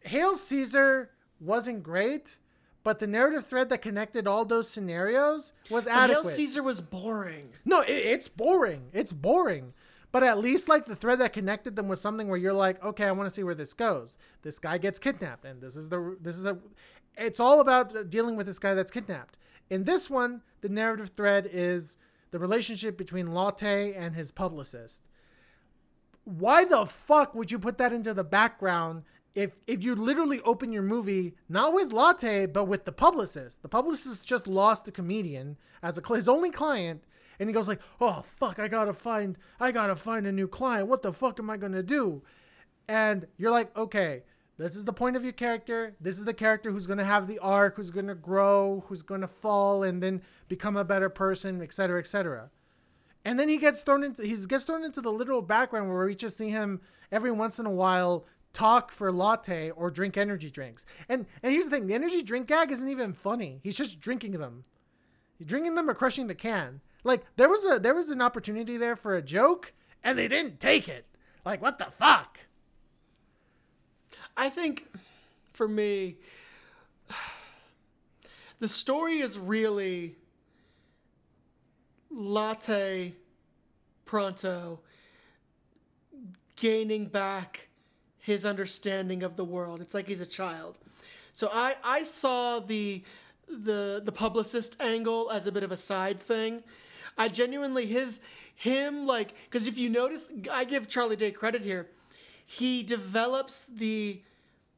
Hail Caesar wasn't great, but the narrative thread that connected all those scenarios was But Hail. Caesar was boring. No, it, it's boring. It's boring. But at least like the thread that connected them was something where you're like, okay, I want to see where this goes. This guy gets kidnapped, and this is the this is a. It's all about dealing with this guy that's kidnapped. In this one, the narrative thread is the relationship between Latte and his publicist. Why the fuck would you put that into the background if if you literally open your movie not with Latte but with the publicist? The publicist just lost a comedian as a his only client, and he goes like, "Oh fuck, I gotta find I gotta find a new client. What the fuck am I gonna do?" And you're like, okay, this is the point of your character. This is the character who's gonna have the arc, who's gonna grow, who's gonna fall, and then become a better person, etc., etc. And then he gets thrown into he gets thrown into the literal background where we just see him every once in a while talk for latte or drink energy drinks. And and here's the thing, the energy drink gag isn't even funny. He's just drinking them. Drinking them or crushing the can. Like there was a there was an opportunity there for a joke and they didn't take it. Like what the fuck? I think for me, the story is really Latte Pronto gaining back his understanding of the world. It's like he's a child. So I I saw the the the publicist angle as a bit of a side thing. I genuinely his him like because if you notice, I give Charlie Day credit here. He develops the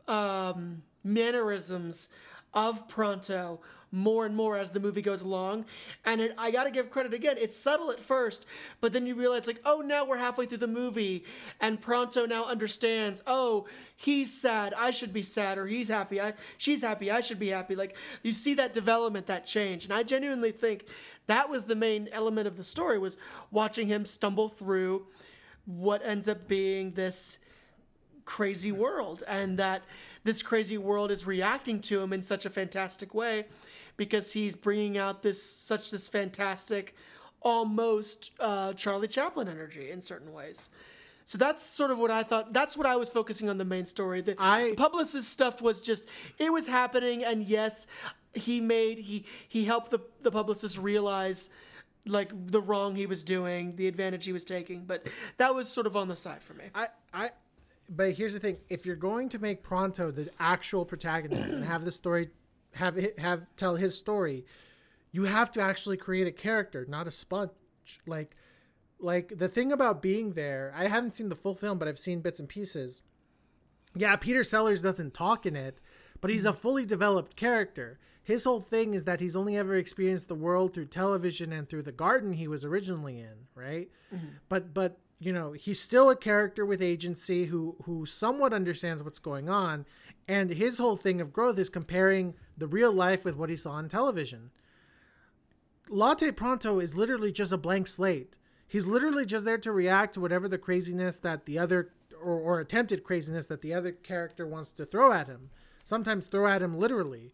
um, mannerisms of Pronto more and more as the movie goes along. And it, I got to give credit again. It's subtle at first, but then you realize, like, oh, now we're halfway through the movie, and Pronto now understands. Oh, he's sad. I should be sad, or he's happy. I she's happy. I should be happy. Like you see that development, that change, and I genuinely think that was the main element of the story was watching him stumble through what ends up being this crazy world and that this crazy world is reacting to him in such a fantastic way because he's bringing out this such this fantastic almost uh, charlie chaplin energy in certain ways. So that's sort of what i thought that's what i was focusing on the main story. The, I- publicist stuff was just it was happening and yes he made he he helped the, the publicist realize like the wrong he was doing the advantage he was taking but that was sort of on the side for me. I, I, but here's the thing: if you're going to make Pronto the actual protagonist and have the story, have it, have tell his story, you have to actually create a character, not a sponge. Like, like the thing about being there, I haven't seen the full film, but I've seen bits and pieces. Yeah, Peter Sellers doesn't talk in it, but he's a fully developed character. His whole thing is that he's only ever experienced the world through television and through the garden he was originally in, right? Mm-hmm. But but you know, he's still a character with agency who who somewhat understands what's going on, and his whole thing of growth is comparing the real life with what he saw on television. Latte Pronto is literally just a blank slate. He's literally just there to react to whatever the craziness that the other or, or attempted craziness that the other character wants to throw at him. Sometimes throw at him literally.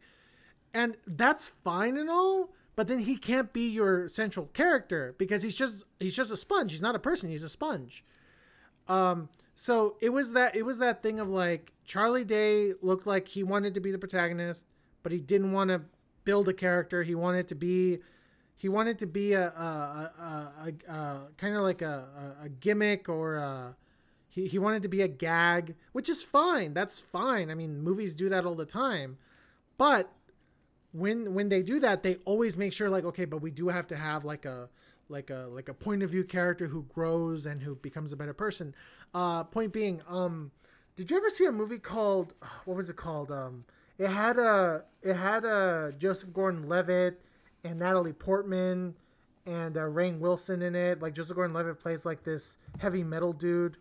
And that's fine and all, but then he can't be your central character because he's just he's just a sponge. He's not a person, he's a sponge. Um so it was that it was that thing of like Charlie Day looked like he wanted to be the protagonist, but he didn't want to build a character. He wanted to be he wanted to be a a, a, a, kind of like a, gimmick or he, he wanted to be a gag, which is fine. That's fine. I mean, movies do that all the time. But when when they do that, they always make sure like okay, but we do have to have like a like a like a point of view character who grows and who becomes a better person. Uh point being, um did you ever see a movie called what was it called? Um it had a it had a Joseph Gordon-Levitt and Natalie Portman and uh, Rainn Wilson in it. Like Joseph Gordon-Levitt plays like this heavy metal dude.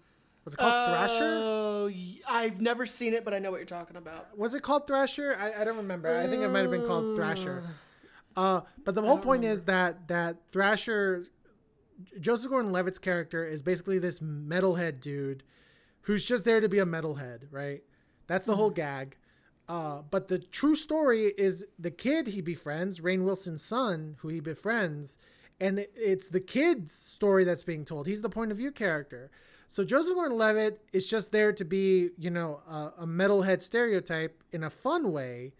Was it called Thrasher? Oh, y- I've never seen it, but I know what you're talking about. Was it called Thrasher? I, I don't remember. I think it might have been called Thrasher. Uh, but the whole point is that that Thrasher, Joseph Gordon-Levitt's character is basically this metalhead dude, who's just there to be a metalhead, right? That's the whole gag. Uh, but the true story is the kid he befriends, Rainn Wilson's son, who he befriends, and it's the kid's story that's being told. He's the point of view character. So Joseph Gordon-Levitt is just there to be, you know, a, a metalhead stereotype in a fun way,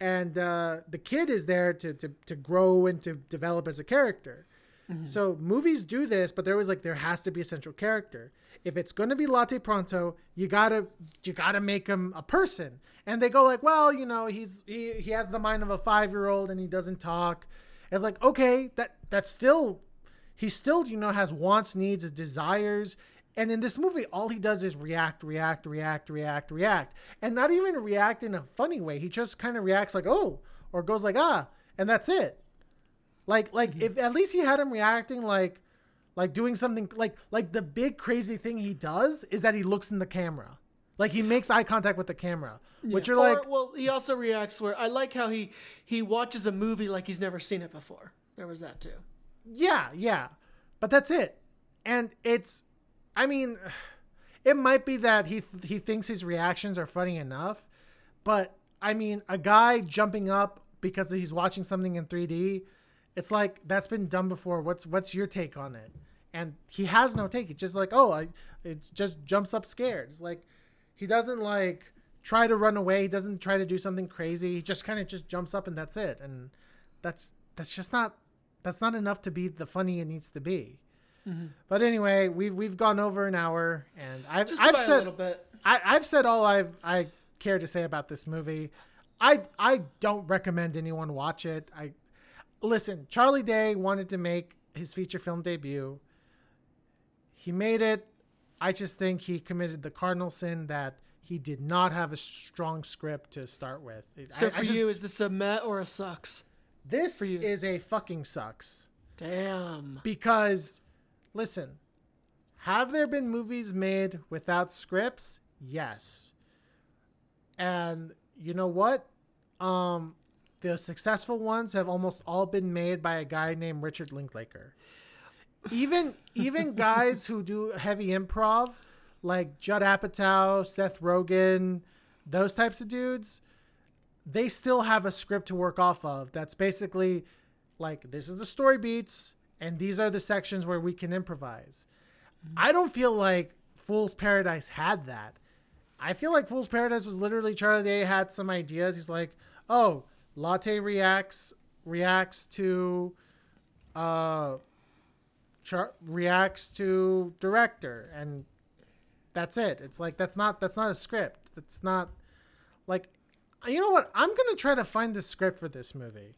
and uh, the kid is there to, to to grow and to develop as a character. So movies do this, but there was like there has to be a central character. If it's going to be Latte Pronto, you gotta you gotta make him a person. And they go like, well, you know, he's he, he has the mind of a five year old and he doesn't talk. It's like okay, that that's still he still you know has wants, needs, desires. And in this movie, all he does is react, react, react, react, react, and not even react in a funny way. He just kind of reacts like oh, or goes like ah, and that's it. Like like if at least he had him reacting like like doing something like like the big crazy thing he does is that he looks in the camera. Like he makes eye contact with the camera. Which you're Or- like well, he also reacts where I like how he he watches a movie like he's never seen it before. There was that too. yeah, yeah. But that's it. And it's I mean it might be that he he thinks his reactions are funny enough, but I mean a guy jumping up because he's watching something in 3D, it's like that's been done before. What's what's your take on it? And he has no take. It's just like, oh, I, it just jumps up scared. It's like he doesn't like try to run away. He doesn't try to do something crazy. He just kind of just jumps up and that's it. And that's that's just not that's not enough to be the funny it needs to be. Mhm. But anyway, we've we've gone over an hour, and I've I've said little bit. I, I've said all I've I care to say about this movie. I I don't recommend anyone watch it. I listen. Charlie Day wanted to make his feature film debut. He made it. I just think he committed the cardinal sin that he did not have a strong script to start with. So I- for I just- you, is this a met or a sucks? this is a fucking sucks. Damn. Because, listen, have there been movies made without scripts? Yes. And you know what? Um, the successful ones have almost all been made by a guy named Richard Linklater. Even even guys who do heavy improv, like Judd Apatow, Seth Rogen, those types of dudes, they still have a script to work off of. That's basically like this is the story beats, and these are the sections where we can improvise. I don't feel like Fool's Paradise had that. I feel like Fool's Paradise was literally Charlie Day had some ideas. He's like, oh, Latte reacts reacts to uh char- reacts to director and that's it. It's like that's not that's not a script. That's not like you know what? I'm gonna try to find the script for this movie.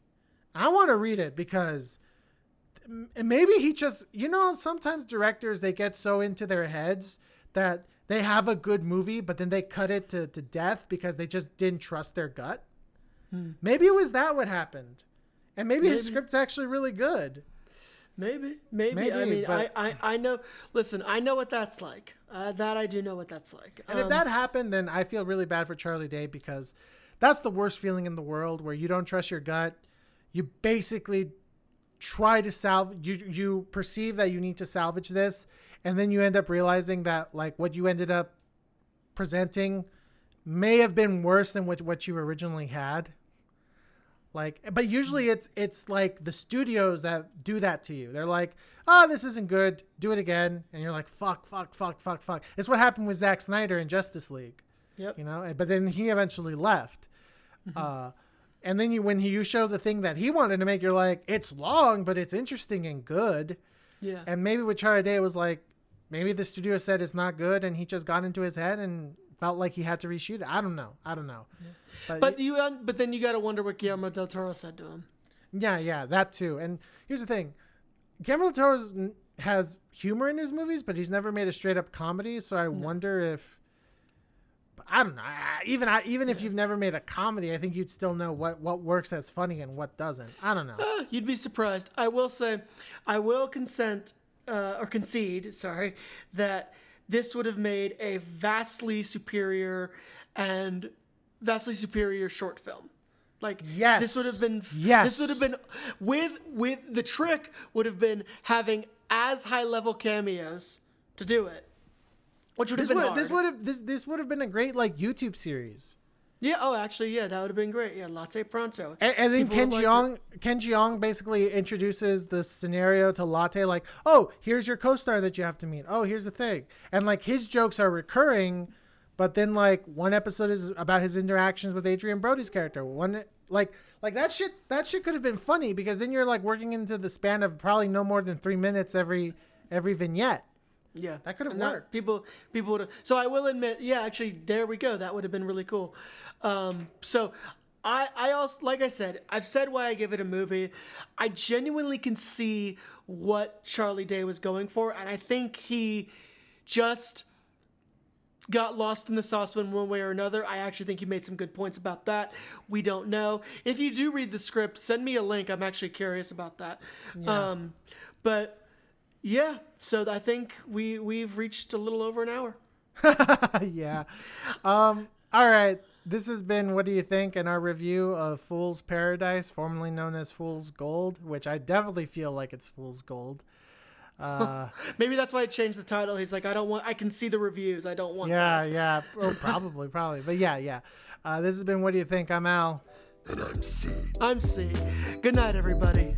I want to read it because maybe he just you know sometimes directors they get so into their heads that they have a good movie but then they cut it to, to death because they just didn't trust their gut. Hmm. Maybe it was that what happened, and maybe, his script's actually really good. Maybe, maybe. I mean, but- I, I, I know. Listen, I know what that's like. Uh, that I do know what that's like. And if Um, that happened, then I feel really bad for Charlie Day because that's the worst feeling in the world where you don't trust your gut. You basically try to salvage you you perceive that you need to salvage this and then you end up realizing that like what you ended up presenting may have been worse than what what you originally had. Like but usually it's it's like the studios that do that to you. They're like, "Oh, this isn't good. Do it again." And you're like, "Fuck, fuck, fuck, fuck, fuck." It's what happened with Zack Snyder in Justice League. Yep. You know, and- but then he eventually left. Uh and then you when he, you show the thing that he wanted to make, you're like, "It's long, but it's interesting and good." Yeah. And maybe with Charlie Day it was like maybe the studio said it's not good and he just got into his head and felt like he had to reshoot it. I don't know. I don't know. But, But you, um, but then you got to wonder what Guillermo del Toro said to him. yeah, yeah, that too. And here's the thing. Guillermo del Toro has humor in his movies, but he's never made a straight up comedy, so I wonder if I don't know. I- Even I, even if you've never made a comedy, I think you'd still know what what works as funny and what doesn't. I don't know. Uh, you'd be surprised. I will say, I will consent uh, or concede, sorry, that this would have made a vastly superior and vastly superior short film. Like Yes. this would have been Yes. this would have been with with the trick would have been having as high level cameos to do it, which would have been would hard. this would have this this would have been a great like YouTube series. yeah. Oh, actually, yeah, that would have been great. Yeah, Latte Pronto. And, and then People Ken Jeong, Ken Jeong basically introduces the scenario to Latte, like, "Oh, here's your co-star that you have to meet. Oh, here's the thing," and like his jokes are recurring, but then like one episode is about his interactions with Adrien Brody's character. One like like that shit that shit could have been funny because then you're like working into the span of probably no more than three minutes every every vignette. Yeah, That could have And worked. people, people would have. So I will admit, yeah, actually, there we go. That would have been really cool. Um, so I, I also, like I said, I've said why I give it a movie. I genuinely can see what Charlie Day was going for, and I think he just got lost in the sauce in one way or another. I actually think you made some good points about that. We don't know. If you do read the script, send me a link. I'm actually curious about that. Yeah. Um, but yeah, so I think we we've reached a little over an hour. yeah. Um, all right. This has been What Do You Think? in our review of Fool's Paradise, formerly known as Fool's Gold, which I definitely feel like it's Fool's Gold. Uh, Maybe that's why I changed the title. He's like, I don't want. I can see the reviews. I don't want. yeah, that. yeah. Oh, probably, probably. But yeah, yeah. Uh, this has been What Do You Think? I'm Al. And I'm C. I'm C. Good night, everybody.